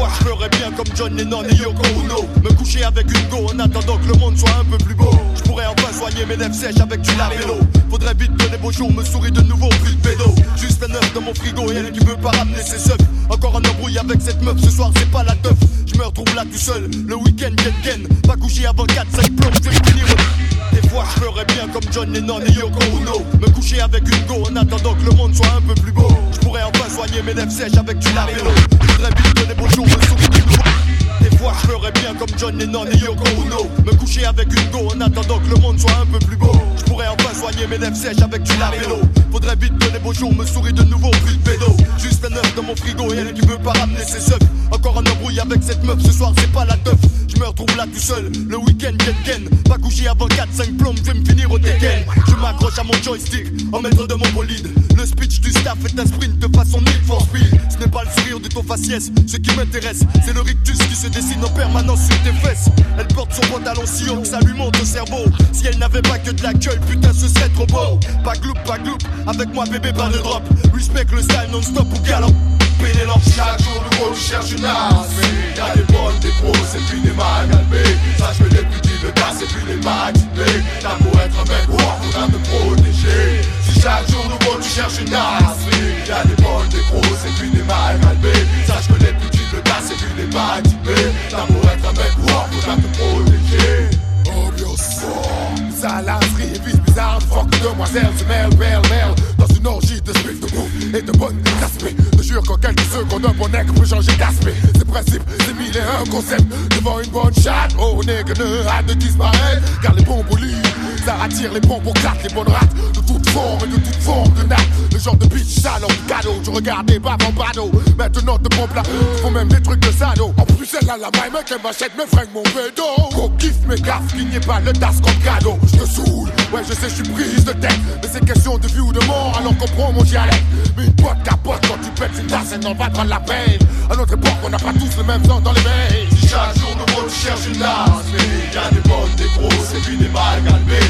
Fois je ferais bien comme John Lennon et Yoko Ono. Me coucher avec une go en attendant que le monde soit un peu plus beau. Je pourrais enfin soigner mes lèvres sèches avec du lavello. Faudrait vite que les beaux jours me sourient de nouveau plus de pédo Juste un œuf dans mon frigo et elle qui veut pas ramener ses œufs. Encore un embrouille avec cette meuf, ce soir c'est pas la teuf. Je me retrouve là tout seul, le week-end ken Pas couché avant 4-5 plombs, des fois je ferais bien comme John Lennon et Yoko Ono. Me coucher avec une go en attendant que le monde soit un peu plus beau pourrais enfin soigner mes lèvres sèches avec du vite que les beaux jours me sourient de nouveau des fois je ferais bien comme John Lennon et Yoko Ono. Me coucher avec une go en attendant que le monde soit un peu plus beau. Je pourrais enfin soigner mes lèvres sèches avec du lavello Faudrait vite que les beaux jours me sourient de nouveau plus de pédo Juste un œuf dans mon frigo et elle qui veut pas ramener ses œufs. Encore un embrouille avec cette meuf, ce soir c'est pas la teuf. Je me retrouve tout seul, le week-end ken Pas couché avant 4-5 plombs, je vais me finir au Tekken. Je m'accroche à mon joystick, en maître de mon bolide. Le speech du staff est un sprint de façon Need for Speed. Ce n'est pas le sourire de ton faciès, ce qui m'intéresse C'est le rictus qui se dessine en permanence sur tes fesses. Elle porte son pantalon si haut que ça lui monte au cerveau. Si elle n'avait pas que de la gueule, putain ce serait trop beau. Pas gloup, pas gloup, avec moi bébé pas de drop. Respect le style non-stop ou galop Pénélope chaque jour le gros cherche une arme. Y'a des bonnes, des grosses et puis des mal calmées Sache que les petits le cassent et puis les mal typés T'as beau être un mec roi, faudra te protéger. Si chaque jour gros tu cherches une arme. Y'a des bonnes, des grosses et puis des mal calmées Sache que les petits le cassent et puis les mal typés T'as beau être un mec roi, faudra te protéger Fort, salacerie et vice hasard, fuck demoiselle se mêle, belle, belle Dans une orgie de spiff de boue et de bonne aspect Je jure qu'en quelques secondes un bon nègre peut changer d'aspect C'est principe, c'est mille et un concept Devant une bonne chatte, oh nègre ne hâte de disparaître. Car les bombes au ça attire les bombes au claque Les bonnes rates de toute forme et de toute forme de nappe. Le genre de bitch salon, cadeau Je regarde les baves en bado. Maintenant te pompe là, font même des trucs de sado. En plus elle a la maille mec, elle m'achète mes fringues mon bédo. Qu'on kiffe mes gaffes, qu'il n'y ait pas le tas comme cadeau. Je te saoule, ouais je sais je suis prise de tête. Mais c'est question de vie ou de mort alors qu'on prend mon dialecte. Mais une pote capote quand tu pètes une tasse elle n'en va pas la peine. À notre époque on n'a pas tous le même sang dans les veines. Si chaque jour nouveau tu cherches une lasse Mais il y a des bonnes, des grosses et puis des mal galbées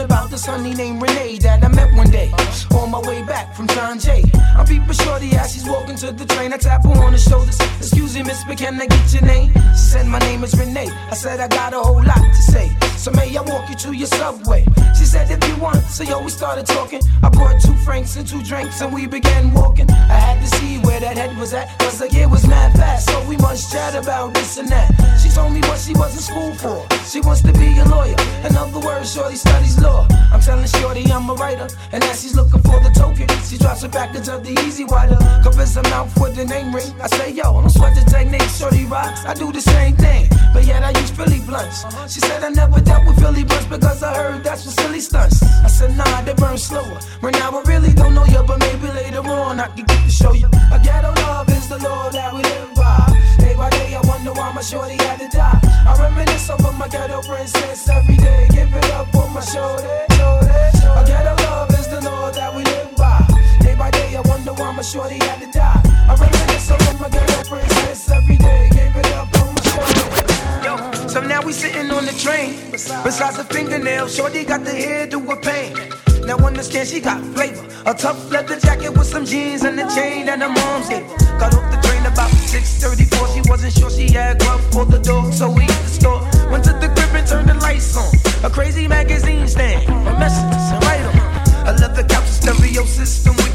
about this honey named Renee that I met one day on my way back from John Jay. I'm peeping shorty as she's walking to the train. I tap her on the shoulders. Excuse me, miss, but can I get your name? She said, My name is Renee. I said, I got a whole lot to say. So may I walk you to your subway? She said, If you want. So yo, we started talking. I brought two francs and two drinks and we began walking. I had to see where that head was at. Cause the it was mad fast. So we must chat about this and that. She told me what she was in school for. She wants to be a lawyer. In other words, Shorty studies law. I'm telling Shorty I'm a writer. And as she's looking for the token, she drops it back into the EZ Wider. Covers her mouth with the name ring. I say, yo, I don't sweat the technique, Shorty rocks. I do the same thing. But yet I use Philly blunts. She said I never dealt with Philly blunts because I heard that's for silly stunts. I said, nah, they burn slower. Right now I really don't know you, but maybe later on I can get to show you. A ghetto love is the law that we live by. Day by day, I wonder why my shorty had to die. I reminisce over my ghetto princess every day. My shoulder. A ghetto love is the law that we live by. Day by day, I wonder why my shorty had to die. I reminisce over my ghetto princess every day. Give it up on my shoulder. Yo, so now we sitting on the train. Besides the fingernails, shorty got the hairdo a pain. Now understand she got flavor. A tough leather jacket with some jeans and a chain that her mom's gave. Got off the train about 6:34. She wasn't sure she had grub for the door, so we system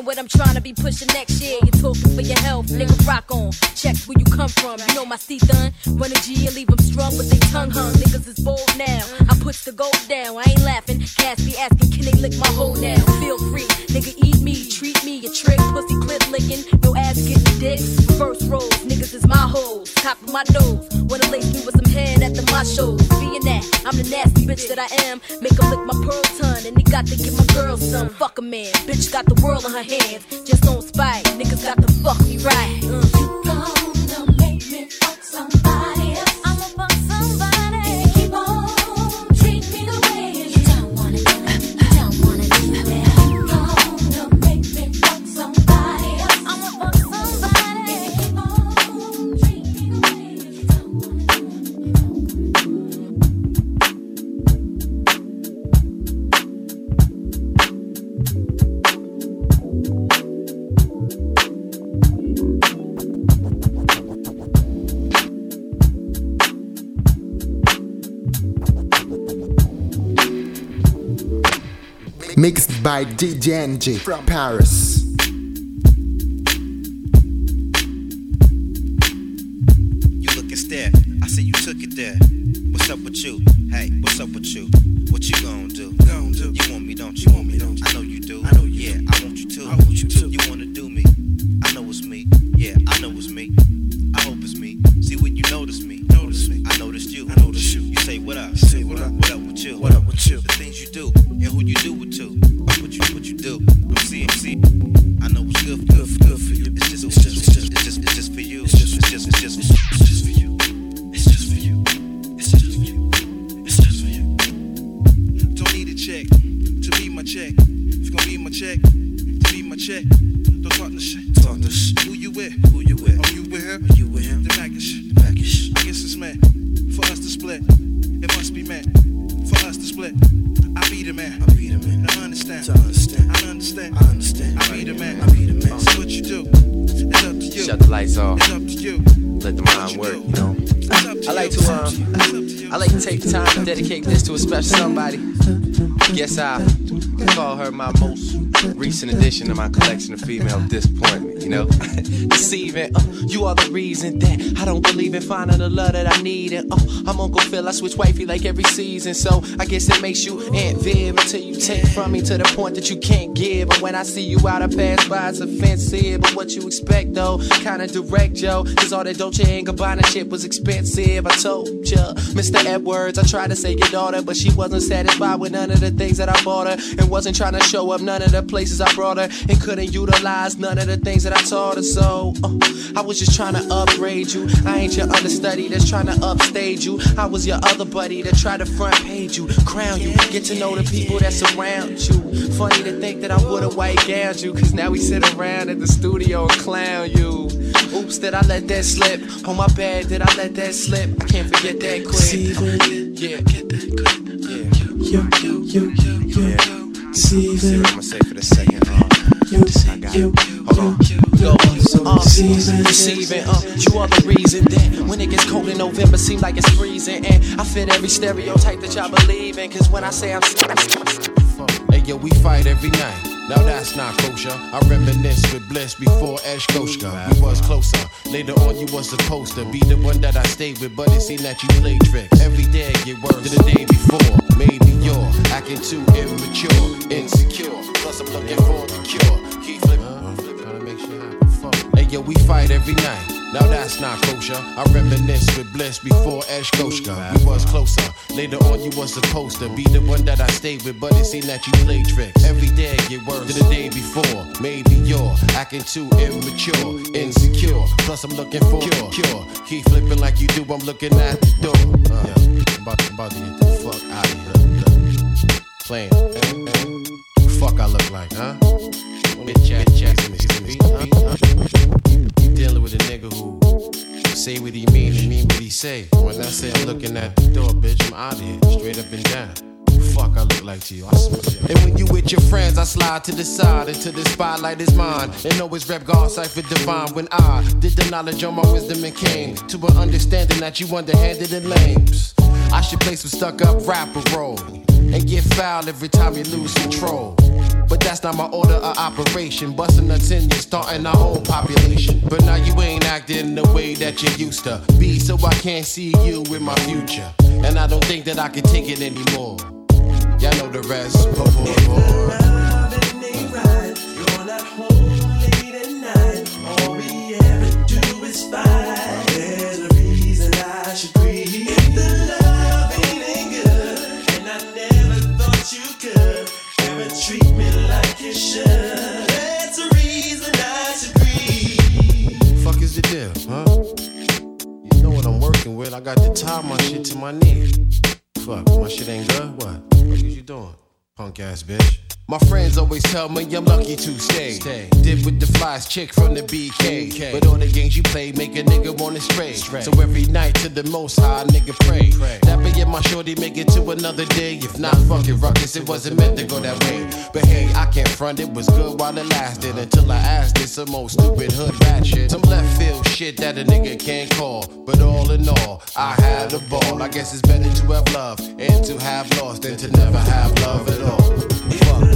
what I'm trying to be pushing next Mixed by DJ NG from Paris. Addition to my collection of female disappointment. You know, deceiving. Uh, you are the reason that I don't believe in finding the love that I need. And uh, I'm Uncle Phil. I switch wifey like every season, so I guess it makes you Aunt Viv until you take from me to the point that you can't give. But when I see you out, I pass by. It's offensive, but what you expect though? Kinda direct, Joe. Cause all that Dolce and Gabbana shit was expensive. I told ya, Mr. Edwards. I tried to say your daughter, but she wasn't satisfied with none of the things that I bought her, and wasn't trying to show up none of the places I brought her, and couldn't utilize none of the things that I taught her. So uh, I was just trying to upgrade you. I ain't your understudy that's trying to upstage you. I was your other buddy that tried to front page you, crown you, get to know the people that surround you. Funny to think that I would've white gowned you, cause now we sit around at the studio and clown you. Oops, did I let that slip? Oh my bad, did I let that slip? I can't forget that quick. Yeah, get that quick. Yo, yo, yo, yo, yo. See See that? I'm gonna say for the second. Uh, I got yo, it. Hold on. Go. Uh. Uh, you are the reason that when it gets cold in November, seem like it's freezing. And I fit every stereotype that y'all believe in. Cause when I say I'm. Hey yo, we fight every night. Now that's not kosher. I reminisce with bliss before Eshkoshka. We was closer. Later on, you was supposed to be the one that I stayed with, but it seemed that you played tricks. Every day get worse than the day before. Maybe you're acting too immature, insecure. Plus, I'm looking for the cure. Keep flipping. Hey yo, we fight every night. Now that's not kosher. I reminisce with bliss before Eshkoshka. We was closer. Later on, you was supposed to be the one that I stayed with, but it seemed that you played tricks. Every day get worse than the day before. Maybe you're acting too immature, insecure. Plus, I'm looking for cure. cure. Keep flipping like you do. I'm looking at the door. Uh, yeah, I'm about, I'm about to get the fuck out of here. Playing. Fuck, I look like, huh? Bitch, chat, chat, Dealing with a nigga who say what he mean and mean what he say. When I say I'm looking at the door, bitch, I'm out of here, straight up and down. Fuck, I look like to you. And when you with your friends, I slide to the side until the spotlight is mine. And always rep God cipher divine. When I did the knowledge on my wisdom and came to an understanding that you underhanded and lames. I should play some stuck up rapper role and get foul every time you lose control. But that's not my order of operation. Busting nuts in you, starting our own population. But now you ain't acting the way that you used to be, so I can't see you in my future. And I don't think that I can take it anymore. Y'all know the rest. Por favor. There's a reason I should grieve. I got to tie my shit to my knee. Fuck, my shit ain't good? What? What is you doing? Punk ass bitch. My friends always tell me I'm lucky to stay. Did with the flies chick from the BK. But all the games you play make a nigga wanna stray. So every night to the most high nigga pray. That be my shorty make it to another day. If not, fuck it, ruckus. It wasn't meant to go that way. But hey, I can't front it was good while it lasted. Until I asked it some more stupid hood rat shit. Some left field shit that a nigga can't call. But all in all, I had a ball. I guess it's better to have love and to have lost than to never have love at all. Fuck.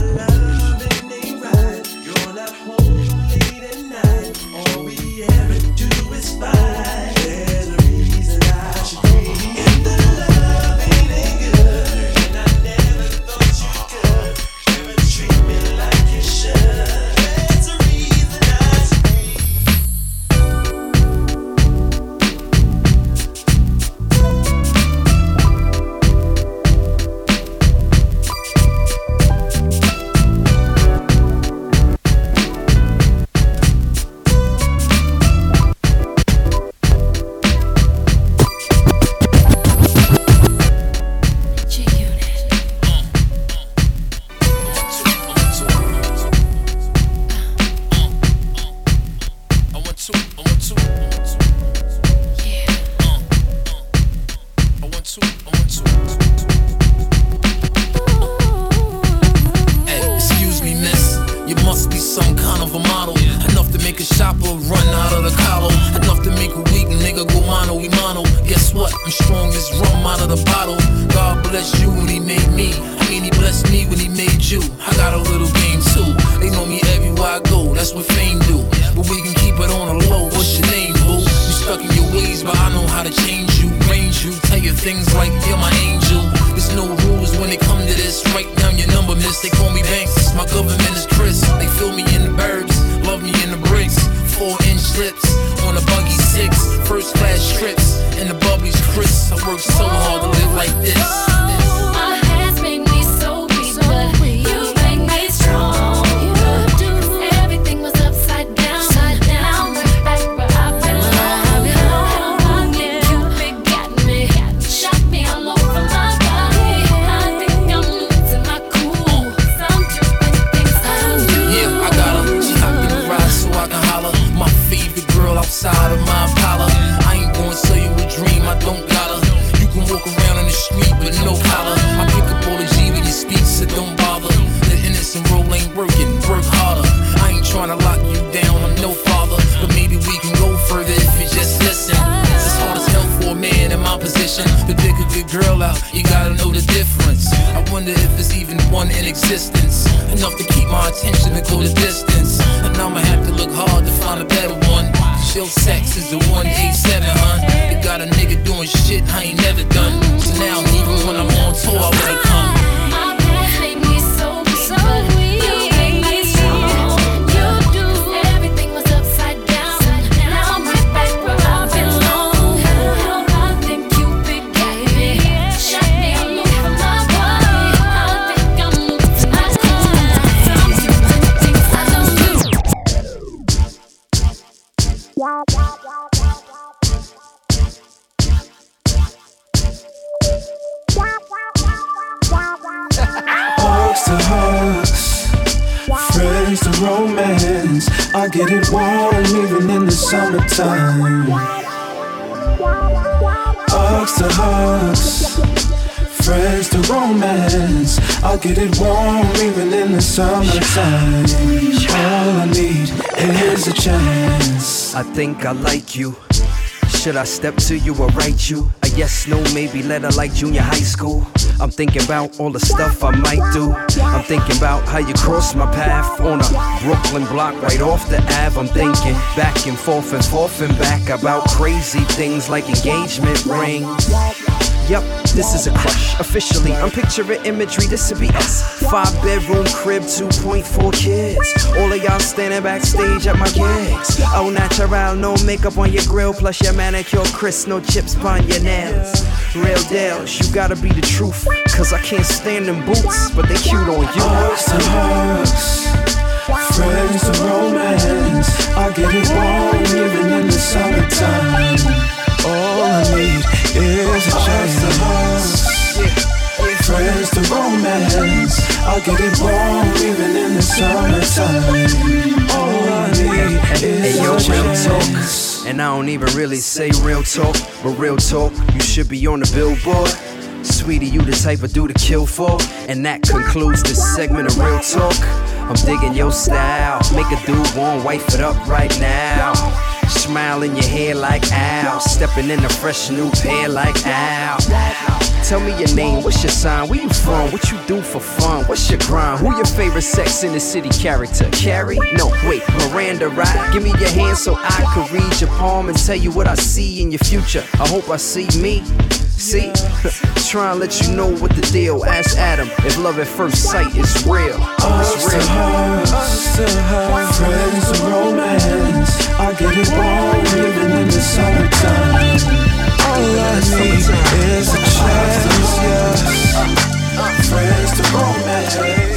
I like you. Should I step to you or write you? A yes, no, maybe letter like junior high school. I'm thinking about all the stuff I might do. I'm thinking about how you crossed my path on a Brooklyn block right off the Ave. I'm thinking back and forth and forth and back about crazy things like engagement rings. Yep, this is a crush. Officially, I'm picturing imagery. This would be us. Five bedroom crib, 2.4 kids. All of y'all standing backstage at my gigs. Oh, natural, no makeup on your grill, plus your manicure, Chris, no chips on your nails. Real deals, you gotta be the truth. Cause I can't stand them boots, but they cute on you. Uggs to hugs, friends to romance. I get it warm even in the summertime. All I need is a chance to hugs. Friends to romance. I get it wrong even in the summertime. All I need is yo, a real chance. talk. And I don't even really say real talk, but real talk, you should be on the billboard. Sweetie, you the type of dude to kill for. And that concludes this segment of real talk. I'm digging your style. Make a dude want wife it up right now. Smile in your hair like Al. Stepping in a fresh new pair like Al. Tell me your name, what's your sign, where you from, what you do for fun, what's your grind, who your favorite Sex in the City character? Carrie? No, wait, Miranda, right? Give me your hand so I could read your palm and tell you what I see in your future. I hope I see me. See? Try and let you know what the deal. Ask Adam if love at first sight is real. Hugs It's to real. Uggs, to hugs, friends to romance. I get it warm even in the summertime. All I need is a chance, yeah. Friends to romance.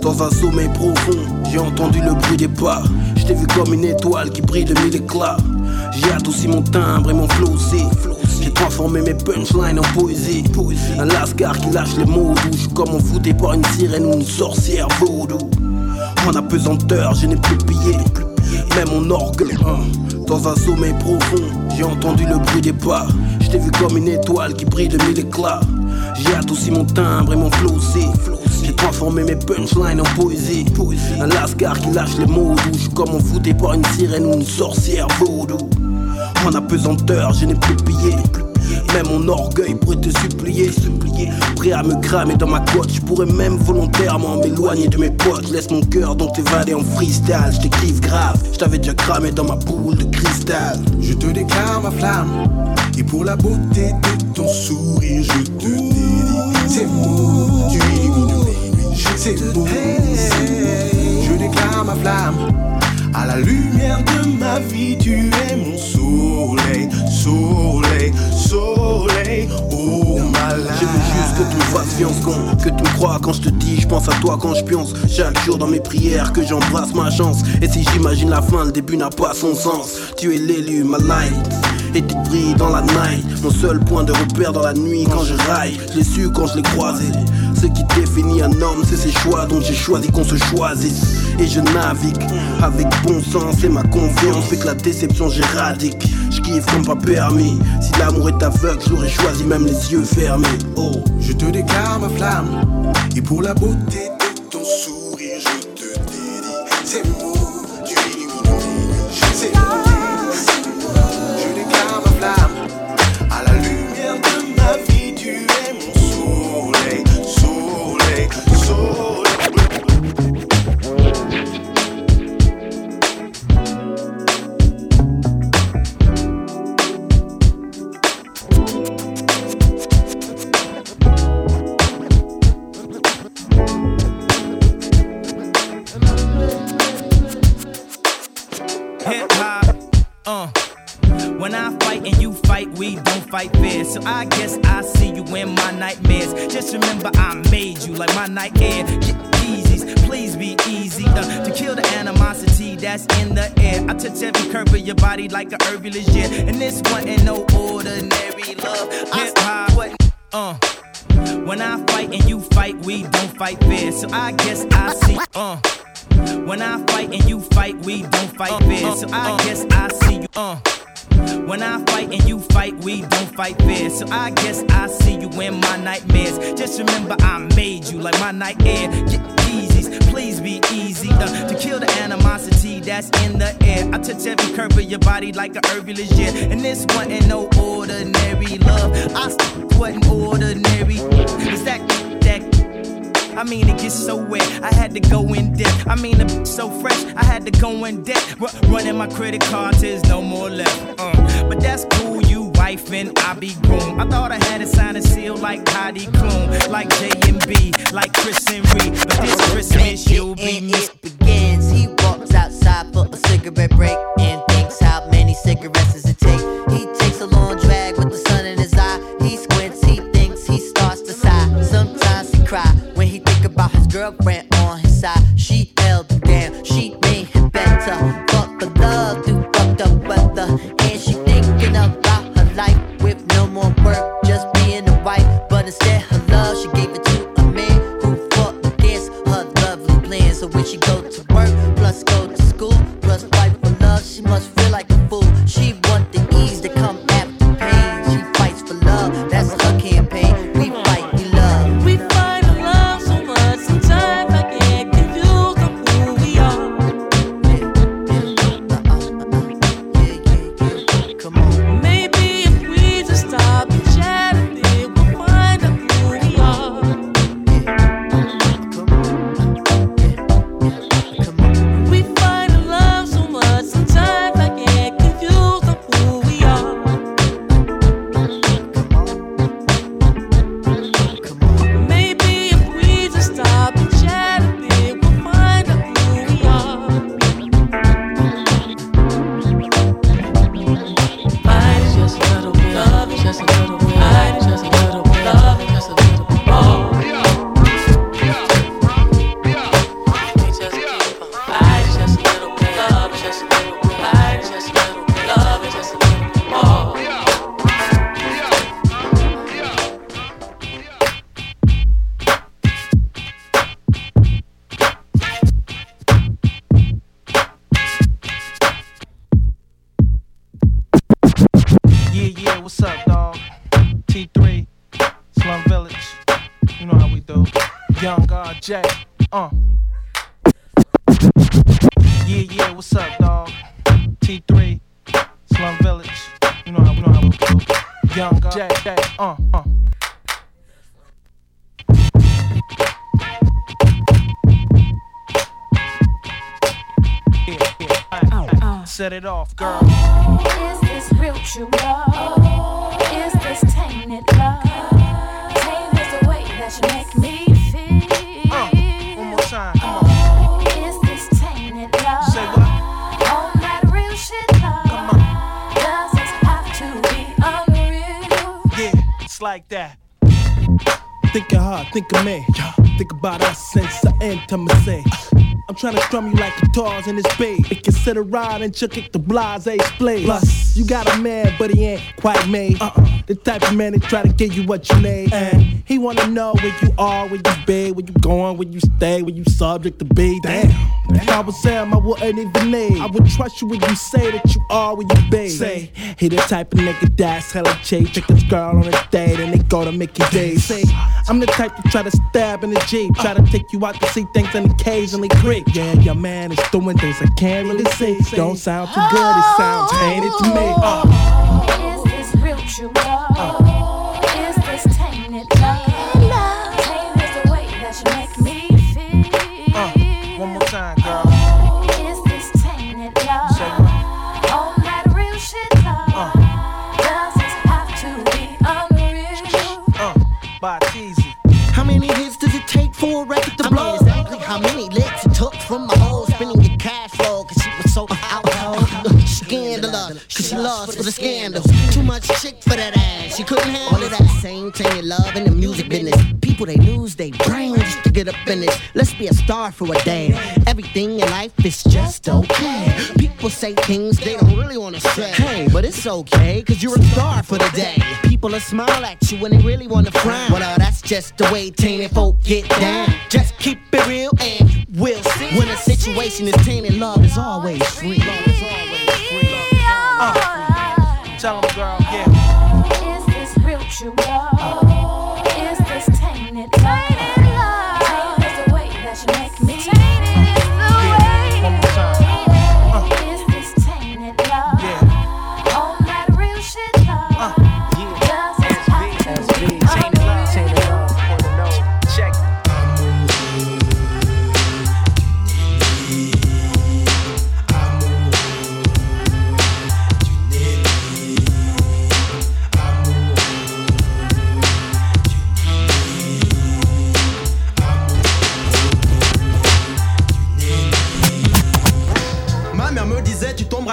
Dans un sommeil profond, j'ai entendu le bruit des pas. T'ai vu comme une étoile qui brille de mille éclats. J'ai adouci mon timbre et mon flow aussi. J'ai transformé mes punchlines en poésie. Un lascar qui lâche les mots doux. Comme envoûté par une sirène ou une sorcière vaudou. En apesanteur, je n'ai plus billets. Même mon orgueil. hein. Dans un sommeil profond, j'ai entendu le bruit des pas. Je t'ai vu comme une étoile qui brille de mille éclats. J'ai adouci mon timbre et mon flow aussi. J'ai transformé mes punchlines en poésie. Un lascar qui lâche les mots. Je comme envoûté par une sirène ou une sorcière vaudou. En apesanteur, je n'ai plus billets. Même mon orgueil pourrait te supplier, supplier. Prêt à me cramer dans ma côte, je pourrais même volontairement m'éloigner de mes potes. Laisse mon cœur donc t'évader en freestyle. Je grave, je t'avais déjà cramé dans ma boule de cristal. Je te déclare ma flamme, et pour la beauté de ton sourire, je te dédie ces mots. Tu Je déclare ma flamme. À la lumière de ma vie, tu es mon soleil, soleil, soleil, oh ma Je veux juste que fasses fiance, con, que tu crois quand je te dis, je pense à toi quand je pionce. Chaque jour dans mes prières, que j'embrasse ma chance. Et si j'imagine la fin, le début n'a pas son sens. Tu es l'élu, ma light. Et tu brilles dans la night Mon seul point de repère dans la nuit quand je raille Je l'ai su quand je l'ai croisé Ce qui définit un homme c'est ses choix Donc j'ai choisi qu'on se choisisse. Et je navigue avec bon sens Et ma confiance fait que la déception j'éradique. Je kiffe comme pas permis. Si l'amour est aveugle je l'aurais choisi même les yeux fermés. Oh Je te déclare ma flamme. Et pour la beauté credit card trying to strum you like guitars in this. It consider ride and chuck it the blase split. Plus, you got a man, but he ain't quite me. Uh-uh. The type of man that try to give you what you need. And he wanna know where you are, where you be, where you going, where you stay, where you subject to be. Damn. If I was him, I wouldn't even need. I would trust you when you say that you are where you be. Say, he the type of nigga that's hella cheap. Take his girl on a date and they go to Mickey D's. Say, I'm the type to try to stab in the Jeep. Try to take you out to see things and occasionally creep. Yeah, your man is doing things I can't really see. Don't sound too good, it sounds tainted to me. Uh. Is this real true love? Ass, she couldn't handle it That same tainted love in the music business. People they lose their brains just to get up in this. Let's be a star for a day. Everything in life is just okay. People say things they don't really wanna say. Hey, but it's okay, cause you're a star for the day. People will smile at you when they really wanna frown. Well, uh, that's just the way tainted folk get down. Just keep it real and we'll see. When a situation is tainted, love is always free. Uh, tell him, girl, yeah. This real true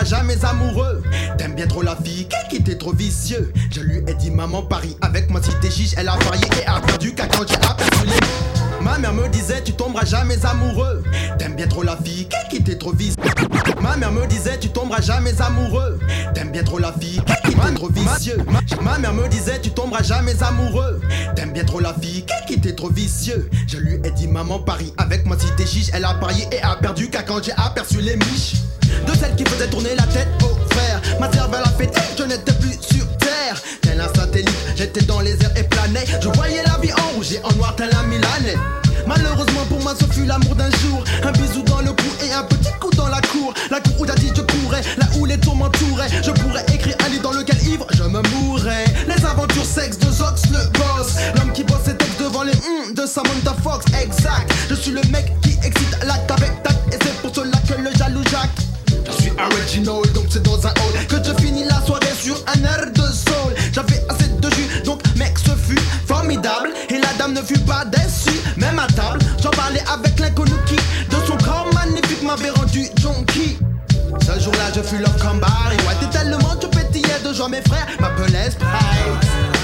jamais amoureux. T'aimes bien trop la fille, qui t'es trop vicieux. Je lui ai dit maman parie avec moi si t'es chiche Elle a parié et a perdu car quand j'ai aperçu les Ma mère me disait tu tomberas jamais amoureux. T'aimes bien trop la fille, qui t'es trop vicieux. Ma mère me disait tu tomberas jamais amoureux. T'aimes bien trop la fille, qui t'es trop vicieux. Ma mère me disait tu tomberas jamais amoureux. T'aimes bien trop la fille, qui t'es trop vicieux. Je lui ai dit maman parie avec moi si t'es chiche Elle a parié et a perdu car quand j'ai aperçu les miches de celles qui faisaient tourner la tête au frère. Ma cervelle a pété, je n'étais plus sur terre. Tel un satellite, j'étais dans les airs et planais. Je voyais la vie en rouge et en noir tel un Milanais. Malheureusement pour moi, ce fut l'amour d'un jour. Un bisou dans le cou et un petit coup dans la cour. La cour où dit je courais, là où les tours m'entouraient. Je pourrais écrire un livre dans lequel ivre je me mourrais. Les aventures sexe de Zox le boss. L'homme qui bosse ses textes devant les hum de Samantha Fox. Exact, je suis le mec qui excite l'acte avec. Et c'est pour cela que le jaloux Jacques. Original, donc c'est dans un hall que je finis la soirée sur un air de soul. J'avais assez de jus, donc mec, ce fut formidable. Et la dame ne fut pas déçue, même à table. J'en parlais avec l'inconnu qui, de son corps magnifique, m'avait rendu junkie. Ce jour-là, je fus Barry White. Et tellement je pétillais de joie, mes frères m'appelaient Sprite.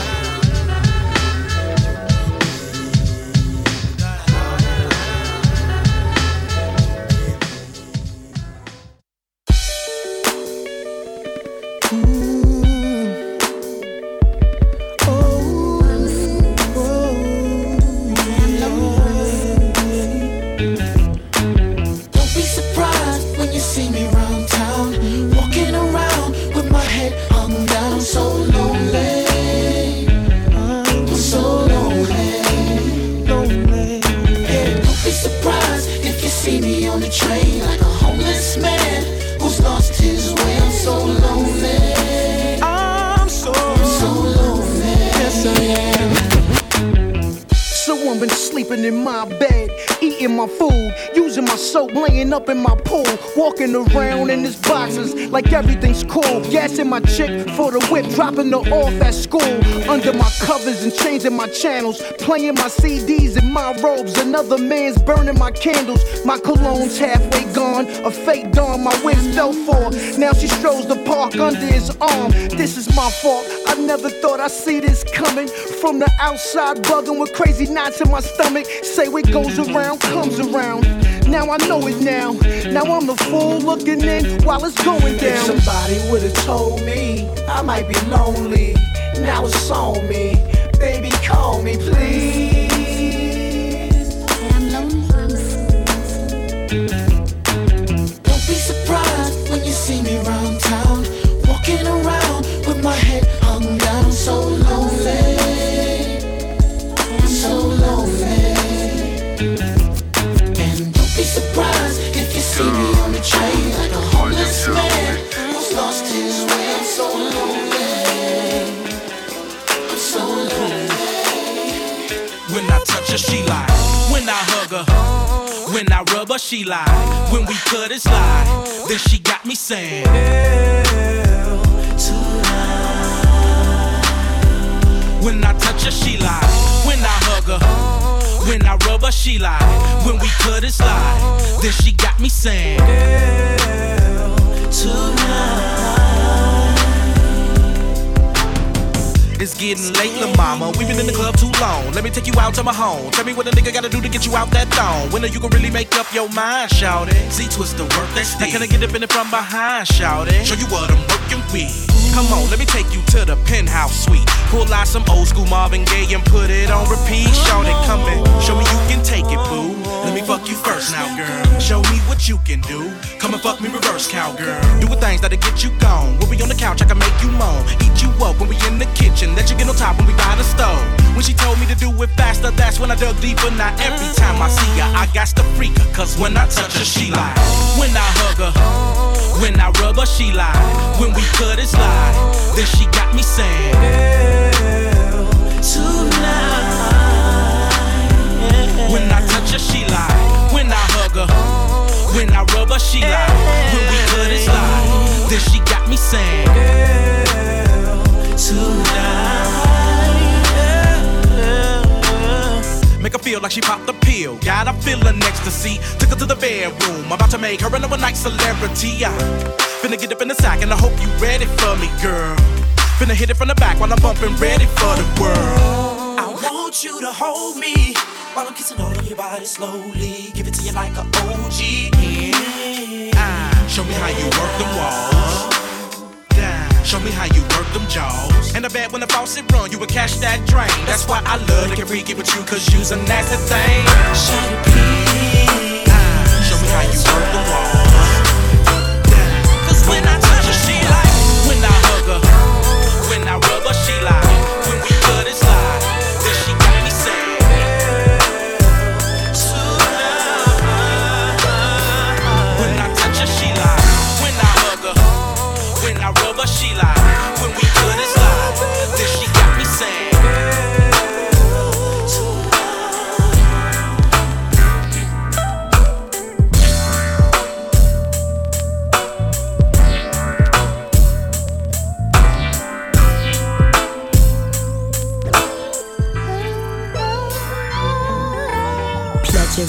Everything's cool. Gassing my chick for the whip, dropping her off at school. Under my covers and changing my channels, playing my CDs in my robes. Another man's burning my candles. My cologne's halfway gone, a fake dawn my wigs fell for. Now she strolls the park under his arm. This is my fault. Never thought I'd see this coming from the outside, bugging with crazy knots in my stomach. Say what goes around comes around. Now I know it now. Now I'm the fool looking in while it's going down. If somebody would've told me I might be lonely, now it's on me. Baby, call me, please. She lie. When I hug her, when I rub her, she lie. When we cut it slide, then she got me saying. When I touch her, she lie. When I hug her, when I rub her, she lie. When we cut it slide, then she got me saying. It's getting late, lil' mama. We've been in the club too long. Let me take you out to my home. Tell me what a nigga gotta do to get you out that thong. When are you gonna really make up your mind, shout it? See, twist the work that's Now can I get up in it from behind, shout it? Show you what I'm working with. Come on, let me take you to the penthouse suite. Pull out some old school Marvin Gaye and put it on repeat. Shout it, come. Show me you can take it, boo. Let me fuck you first now, girl. Show me what you can do. Come and fuck me reverse, cowgirl. Doing things that'll get you gone. We'll be on the couch, I can make you moan. Eat you up when we in the kitchen. Let you get on top when we by the stove. When she told me to do it faster, that's when I dug deeper. Now every time I see her, I got to freak her. Cause when I touch her, she lie. When I hug her, when I rub her, she lie. When we cut it's slide, then she got me saying. Girl, tonight. When I touch her, she lie. When I hug her, when I rub her, she lie. When we cut it slide, then she got me saying. Make her feel like she popped the pill. Got her feeling ecstasy. Took her to the bedroom. About to make her an overnight celebrity. I finna get up in the sack and I hope you ready for me, girl. Finna hit it from the back while I'm bumping, ready for the world. I want you to hold me while I'm kissing all of your body slowly. Give it to you like a OG. Ah, show me how you work them walls. Show me how you work them jaws. And I bet when the faucet run, you would catch that drain. That's why I love to get freaky with you, cause you's a nasty thing. Show me how you work them walls.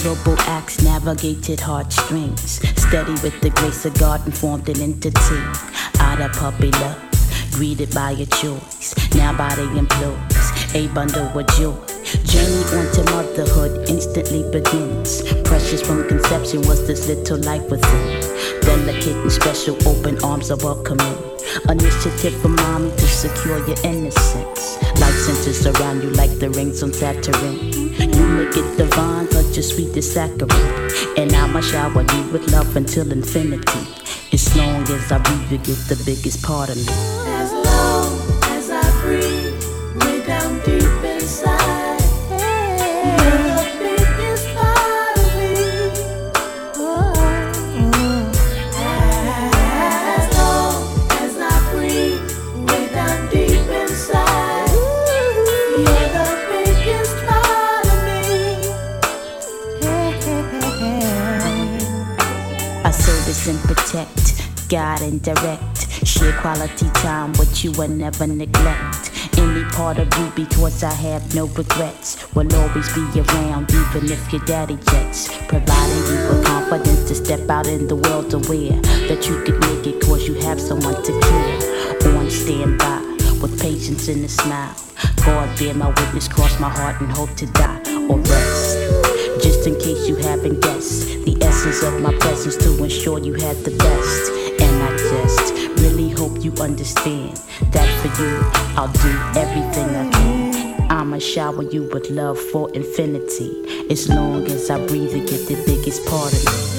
Pleasurable acts navigated heartstrings. Steady with the grace of God and formed an entity. Out of puppy love, greeted by a choice. Now body employs a bundle of joy. Journey onto motherhood instantly begins. Precious from conception was this little life within. Delicate and special, open arms are welcoming. Initiative for mommy to secure your innocence. Life centers around you like the rings on Saturn. You make it divine, cause you're sweet as saccharine. And I'ma shower you with love until infinity. As long as I breathe, you get the biggest part of me. God and direct. Share quality time, but you will never neglect. Any part of you because I have no regrets. Will always be around, even if your daddy jets. Providing you with confidence to step out in the world aware that you could make it cause you have someone to care. On standby, with patience and a smile. God bear my witness, cross my heart and hope to die or rest. Just in case you haven't guessed, the essence of my presence to ensure you had the best. I just really hope you understand that for you, I'll do everything I can. I'ma shower you with love for infinity. As long as I breathe and get the biggest part of me.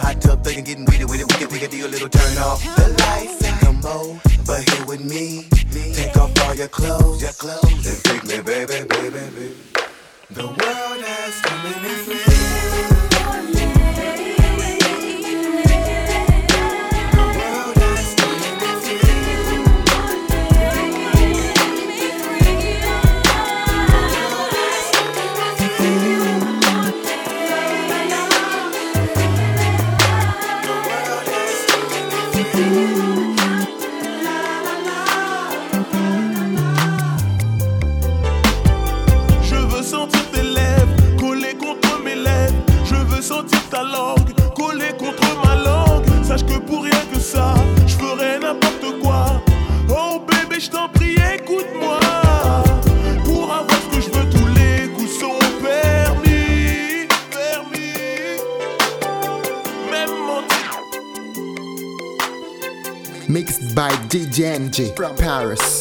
hot tub thugging, getting weeded with it. We can pick a little turn off the lights and come but here with me. Take off all your clothes, your clothes, and pick me, baby, baby, baby. The world has come in free. by DJ NG from Paris.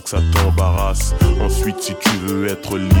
Que ça t'embarrasse. Ensuite, si tu veux être libre,